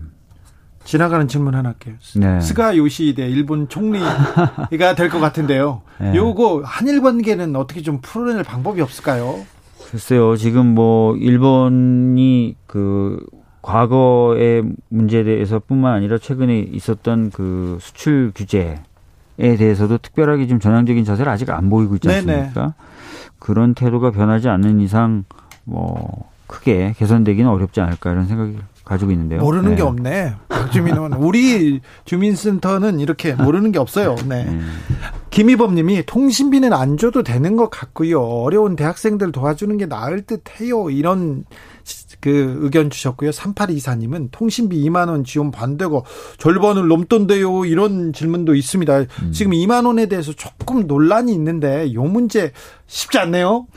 지나가는 질문 하나 할게요. 네. 스가 요시히데 일본 총리가 될 것 같은데요. 네. 요거 한일 관계는 어떻게 좀 풀어낼 방법이 없을까요? 글쎄요. 지금 뭐 일본이 그 과거의 문제에 대해서뿐만 아니라 최근에 있었던 그 수출 규제에 대해서도 특별하게 좀 전향적인 자세를 아직 안 보이고 있지 않습니까? 네네. 그런 태도가 변하지 않는 이상 뭐 크게 개선되기는 어렵지 않을까 이런 생각이 가지고 있는데요. 모르는 네. 게 없네. 박주민은 우리 주민센터는 이렇게 모르는 게 없어요. 네. 네. 김희범님이 통신비는 안 줘도 되는 것 같고요. 어려운 대학생들 도와주는 게 나을 듯해요. 이런 그 의견 주셨고요. 3824님은 통신비 2만 원 지원 반대고 절반을 넘던데요. 이런 질문도 있습니다. 음. 지금 2만 원에 대해서 조금 논란이 있는데 요 문제 쉽지 않네요.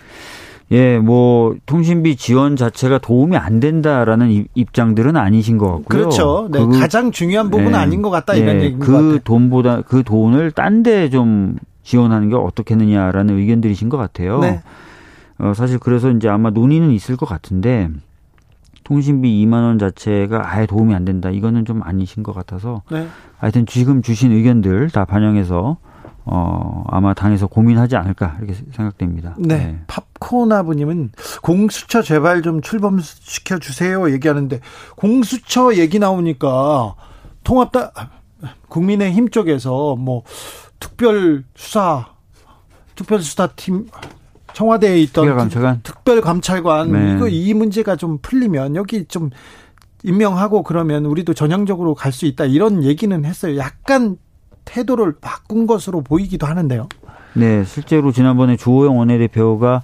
예, 뭐 통신비 지원 자체가 도움이 안 된다라는 입장들은 아니신 것 같고요. 그렇죠. 네, 그, 가장 중요한 부분은 예, 아닌 것 같다 이런 예, 얘기인 그 돈보다 그 돈을 딴 데 좀 지원하는 게 어떻겠느냐라는 의견들이신 것 같아요. 네. 어, 사실 그래서 이제 아마 논의는 있을 것 같은데 통신비 2만 원 자체가 아예 도움이 안 된다. 이거는 좀 아니신 것 같아서 네. 하여튼 지금 주신 의견들 다 반영해서 어, 아마 당에서 고민하지 않을까 이렇게 생각됩니다. 네. 네. 팝코나부님은 공수처 제발 좀 출범시켜 주세요 얘기하는데 공수처 얘기 나오니까 통합다 국민의힘 쪽에서 뭐 특별 수사 특별 수사팀 청와대에 있던 특별감찰관, 특별감찰관 네. 이거 이 문제가 좀 풀리면 여기 좀 임명하고 그러면 우리도 전형적으로 갈 수 있다 이런 얘기는 했어요. 약간 태도를 바꾼 것으로 보이기도 하는데요. 네, 실제로 지난번에 주호영 원내대표가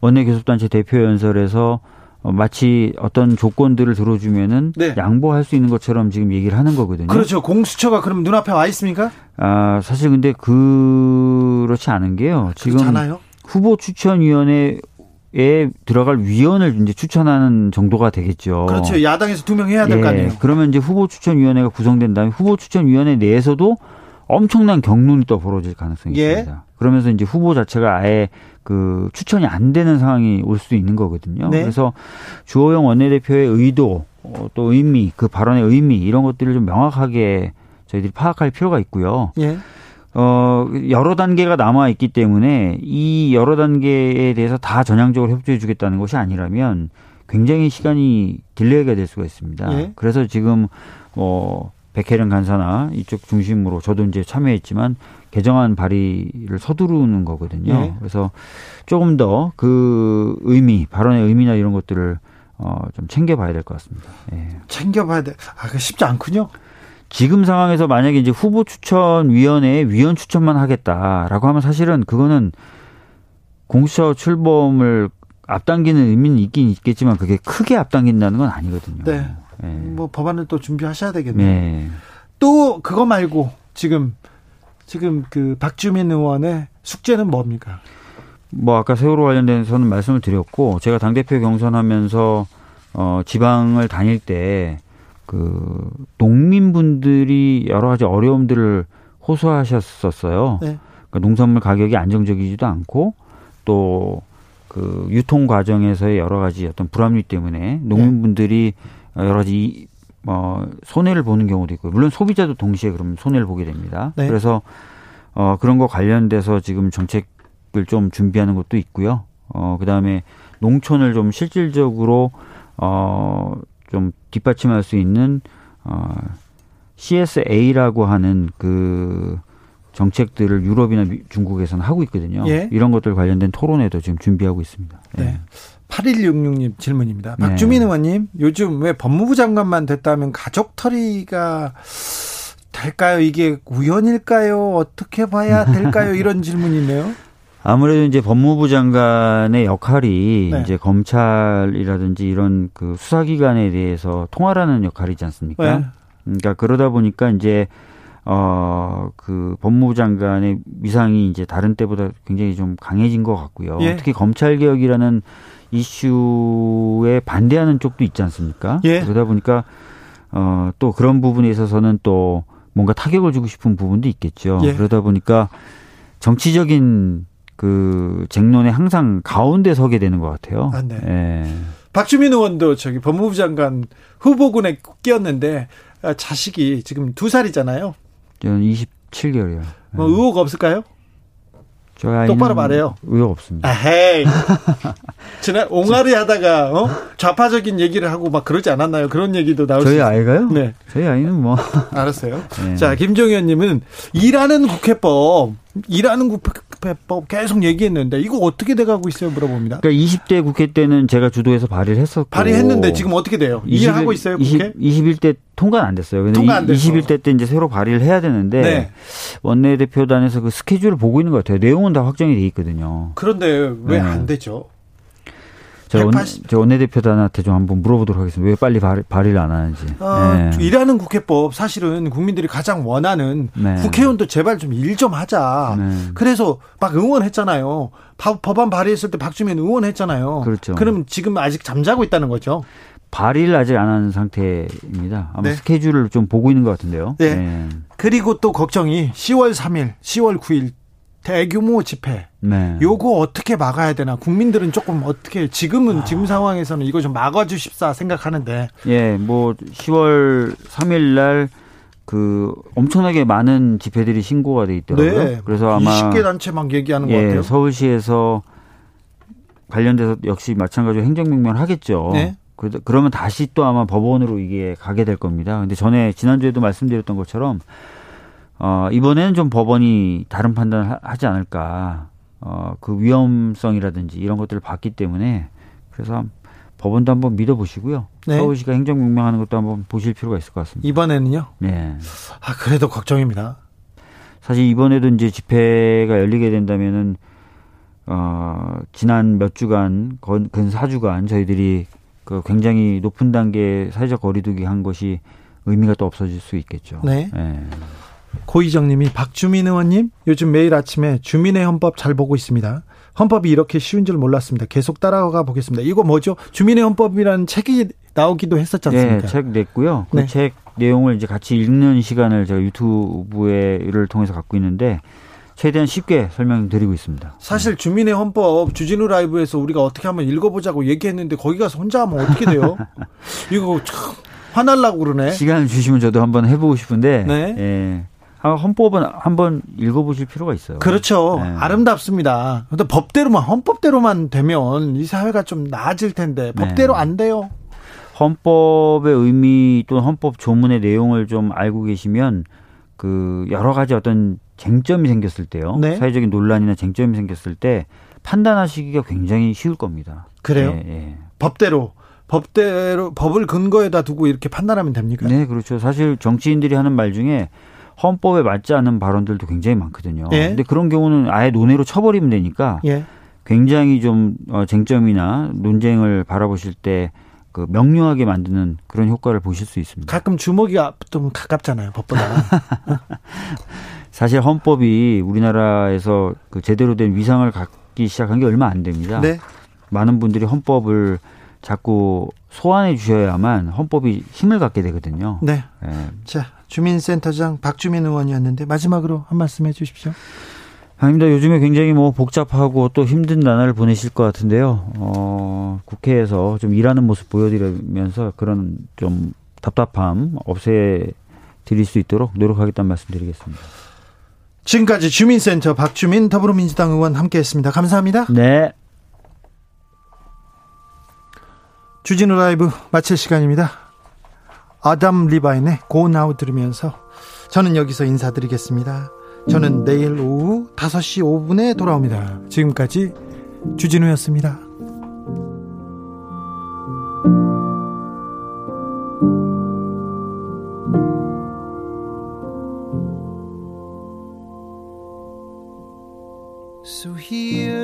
원내교섭단체 대표 연설에서 어, 마치 어떤 조건들을 들어주면은 네. 양보할 수 있는 것처럼 지금 얘기를 하는 거거든요. 그렇죠. 공수처가 그럼 눈앞에 와 있습니까? 아 사실 근데 그렇지 않은 게요. 지금 그렇잖아요? 후보 추천위원회 에 들어갈 위원을 이제 추천하는 정도가 되겠죠. 그렇죠. 야당에서 두 명 해야 될거 예, 아니에요. 그러면 이제 후보 추천위원회가 구성된 다음에 후보 추천위원회 내에서도 엄청난 경론이 또 벌어질 가능성이 예. 있습니다. 그러면서 이제 후보 자체가 아예 그 추천이 안 되는 상황이 올 수도 있는 거거든요. 네. 그래서 주호영 원내대표의 의도 어, 또 의미 그 발언의 의미 이런 것들을 좀 명확하게 저희들이 파악할 필요가 있고요. 예. 어, 여러 단계가 남아 있기 때문에 이 여러 단계에 대해서 다 전향적으로 협조해 주겠다는 것이 아니라면 굉장히 시간이 delay가 될 수가 있습니다. 예. 그래서 지금 뭐 백혜련 간사나 이쪽 중심으로 저도 이제 참여했지만 개정안 발의를 서두르는 거거든요. 예. 그래서 조금 더 그 의미, 발언의 의미나 이런 것들을 어, 좀 챙겨봐야 될 것 같습니다. 예. 챙겨봐야 돼. 아, 그 쉽지 않군요. 지금 상황에서 만약에 이제 후보 추천 위원회에 위원 추천만 하겠다라고 하면 사실은 그거는 공수처 출범을 앞당기는 의미는 있긴 있겠지만 그게 크게 앞당긴다는 건 아니거든요. 네. 네. 뭐 법안을 또 준비하셔야 되겠네요. 네. 또 그거 말고 지금 지금 그 박주민 의원의 숙제는 뭡니까? 뭐 아까 세월호 관련돼서는 말씀을 드렸고 제가 당 대표 경선하면서 어 지방을 다닐 때 그 농민분들이 여러 가지 어려움들을 호소하셨었어요. 네. 그러니까 농산물 가격이 안정적이지도 않고 또 그 유통 과정에서의 여러 가지 어떤 불합리 때문에 농민분들이 여러 가지 어 손해를 보는 경우도 있고 물론 소비자도 동시에 그럼 손해를 보게 됩니다. 네. 그래서 어 그런 거 관련돼서 지금 정책을 좀 준비하는 것도 있고요. 어 그다음에 농촌을 좀 실질적으로 어 좀 뒷받침할 수 있는 어 CSA라고 하는 그 정책들을 유럽이나 중국에서는 하고 있거든요. 예. 이런 것들 관련된 토론회도 지금 준비하고 있습니다. 네. 네. 8166님 질문입니다. 네. 박주민 의원님, 요즘 왜 법무부 장관만 됐다면 가족 털이가 될까요? 이게 우연일까요? 어떻게 봐야 될까요? 이런 질문이네요. 아무래도 이제 법무부 장관의 역할이 네. 이제 검찰이라든지 이런 그 수사기관에 대해서 통화라는 역할이지 않습니까? 네. 그러니까 그러다 보니까 이제 어, 그 법무부 장관의 위상이 이제 다른 때보다 굉장히 좀 강해진 것 같고요. 예. 특히 검찰 개혁이라는 이슈에 반대하는 쪽도 있지 않습니까? 예. 그러다 보니까 어, 또 그런 부분에 있어서는 또 뭔가 타격을 주고 싶은 부분도 있겠죠. 예. 그러다 보니까 정치적인 그 쟁론에 항상 가운데 서게 되는 것 같아요. 아, 네. 예. 박주민 의원도 저기 법무부 장관 후보군에 끼었는데 아, 자식이 지금 두 살이잖아요. 저는 27개월이요. 뭐 의혹 없을까요? 똑바로 말해요. 의혹 없습니다. 아헤이. 지난 옹알이 하다가 어? 좌파적인 얘기를 하고 막 그러지 않았나요? 그런 얘기도 나올 저희 아이가요? 네. 저희 아이는 뭐 알았어요. 네. 자, 김종현 님은 일하는 국회법, 일하는 국회법 계속 얘기했는데 이거 어떻게 돼가고 있어요? 물어봅니다. 그러니까 20대 국회 때는 제가 주도해서 발의를 했었고 발의했는데 지금 어떻게 돼요? 20, 일하고 있어요? 국회? 20, 21대 통과는 안 됐어요. 근데 통과 안 21대 때 이제 새로 발의를 해야 되는데 네. 원내대표단에서 그 스케줄을 보고 있는 것 같아요. 내용은 다 확정이 돼 있거든요. 그런데 왜안 네. 되죠? 저, 원, 저 원내대표단한테 좀 한번 물어보도록 하겠습니다. 왜 빨리 발의, 발의를 안 하는지. 아, 네. 일하는 국회법 사실은 국민들이 가장 원하는 네. 국회의원도 제발 좀 일좀 좀 하자. 네. 그래서 막 응원했잖아요. 법 안 발의했을 때 박주민 응원했잖아요. 그렇죠. 그럼 지금 아직 잠자고 있다는 거죠. 발의를 아직 안 한 상태입니다. 아마 네. 스케줄을 좀 보고 있는 것 같은데요. 네. 네. 그리고 또 걱정이 10월 3일, 10월 9일 대규모 집회. 네. 요거 어떻게 막아야 되나? 국민들은 조금 어떻게 지금은 아. 지금 상황에서는 이거 좀 막아 주십사 생각하는데. 예, 뭐 10월 3일 날 그 엄청나게 많은 집회들이 신고가 돼 있더라고요. 네. 그래서 아마 20개 단체 막 얘기하는 예, 것 같아요. 서울시에서 관련돼서 역시 마찬가지로 행정명령을 하겠죠. 네. 그러면 다시 또 아마 법원으로 이게 가게 될 겁니다. 근데 전에 지난주에도 말씀드렸던 것처럼 어 이번에는 좀 법원이 다른 판단을 하지 않을까. 어 그 위험성이라든지 이런 것들을 봤기 때문에 그래서 법원도 한번 믿어보시고요. 네. 서울시가 행정 명령하는 것도 한번 보실 필요가 있을 것 같습니다. 이번에는요? 네. 아 그래도 걱정입니다. 사실 이번에도 이제 집회가 열리게 된다면은 어 지난 몇 주간 근 4주간 저희들이 그 굉장히 높은 단계 사회적 거리두기 한 것이 의미가 또 없어질 수 있겠죠. 네. 네. 고희정님이 박주민 의원님 요즘 매일 아침에 주민의 헌법 잘 보고 있습니다. 헌법이 이렇게 쉬운 줄 몰랐습니다. 계속 따라가 보겠습니다. 이거 뭐죠? 주민의 헌법이라는 책이 나오기도 했었지 않습니까? 네, 책 냈고요. 그책 네. 내용을 이제 같이 읽는 시간을 제가 유튜브에를 통해서 갖고 있는데 최대한 쉽게 설명드리고 있습니다. 사실 주민의 헌법 주진우 라이브에서 우리가 어떻게 한번 읽어보자고 얘기했는데 거기 가서 혼자 하면 어떻게 돼요? 이거 참 화날라고 그러네. 시간을 주시면 저도 한번 해보고 싶은데. 네. 예. 헌법은 한번 읽어보실 필요가 있어요. 그렇죠. 네. 아름답습니다. 근데 법대로만 헌법대로만 되면 이 사회가 좀 나아질 텐데 법대로 네. 안 돼요. 헌법의 의미 또는 헌법 조문의 내용을 좀 알고 계시면 그 여러 가지 어떤 쟁점이 생겼을 때요. 네. 사회적인 논란이나 쟁점이 생겼을 때 판단하시기가 굉장히 쉬울 겁니다. 그래요? 예, 예. 법대로 법대로 법을 근거에다 두고 이렇게 판단하면 됩니까? 네, 그렇죠. 사실 정치인들이 하는 말 중에 헌법에 맞지 않는 발언들도 굉장히 많거든요. 예. 근데 그런 경우는 아예 논외로 쳐버리면 되니까 예. 굉장히 좀 어, 쟁점이나 논쟁을 바라보실 때 그 명료하게 만드는 그런 효과를 보실 수 있습니다. 가끔 주먹이가 좀 가깝잖아요, 법보다. 사실 헌법이 우리나라에서 그 제대로 된 위상을 갖기 시작한 게 얼마 안 됩니다. 네. 많은 분들이 헌법을 자꾸 소환해 주셔야만 헌법이 힘을 갖게 되거든요. 네. 네. 자, 주민센터장 박주민 의원이었는데 마지막으로 한 말씀 해 주십시오. 아닙니다. 요즘에 굉장히 뭐 복잡하고 또 힘든 나날을 보내실 것 같은데요. 어, 국회에서 좀 일하는 모습 보여드리면서 그런 좀 답답함 없애 드릴 수 있도록 노력하겠다는 말씀 드리겠습니다. 지금까지 주민센터 박주민 더불어민주당 의원 함께했습니다. 감사합니다. 네. 주진우 라이브 마칠 시간입니다. 아담 리바인의 고나우 들으면서 저는 여기서 인사드리겠습니다. 저는 내일 오후 5시 5분에 돌아옵니다. 지금까지 주진우였습니다. So here.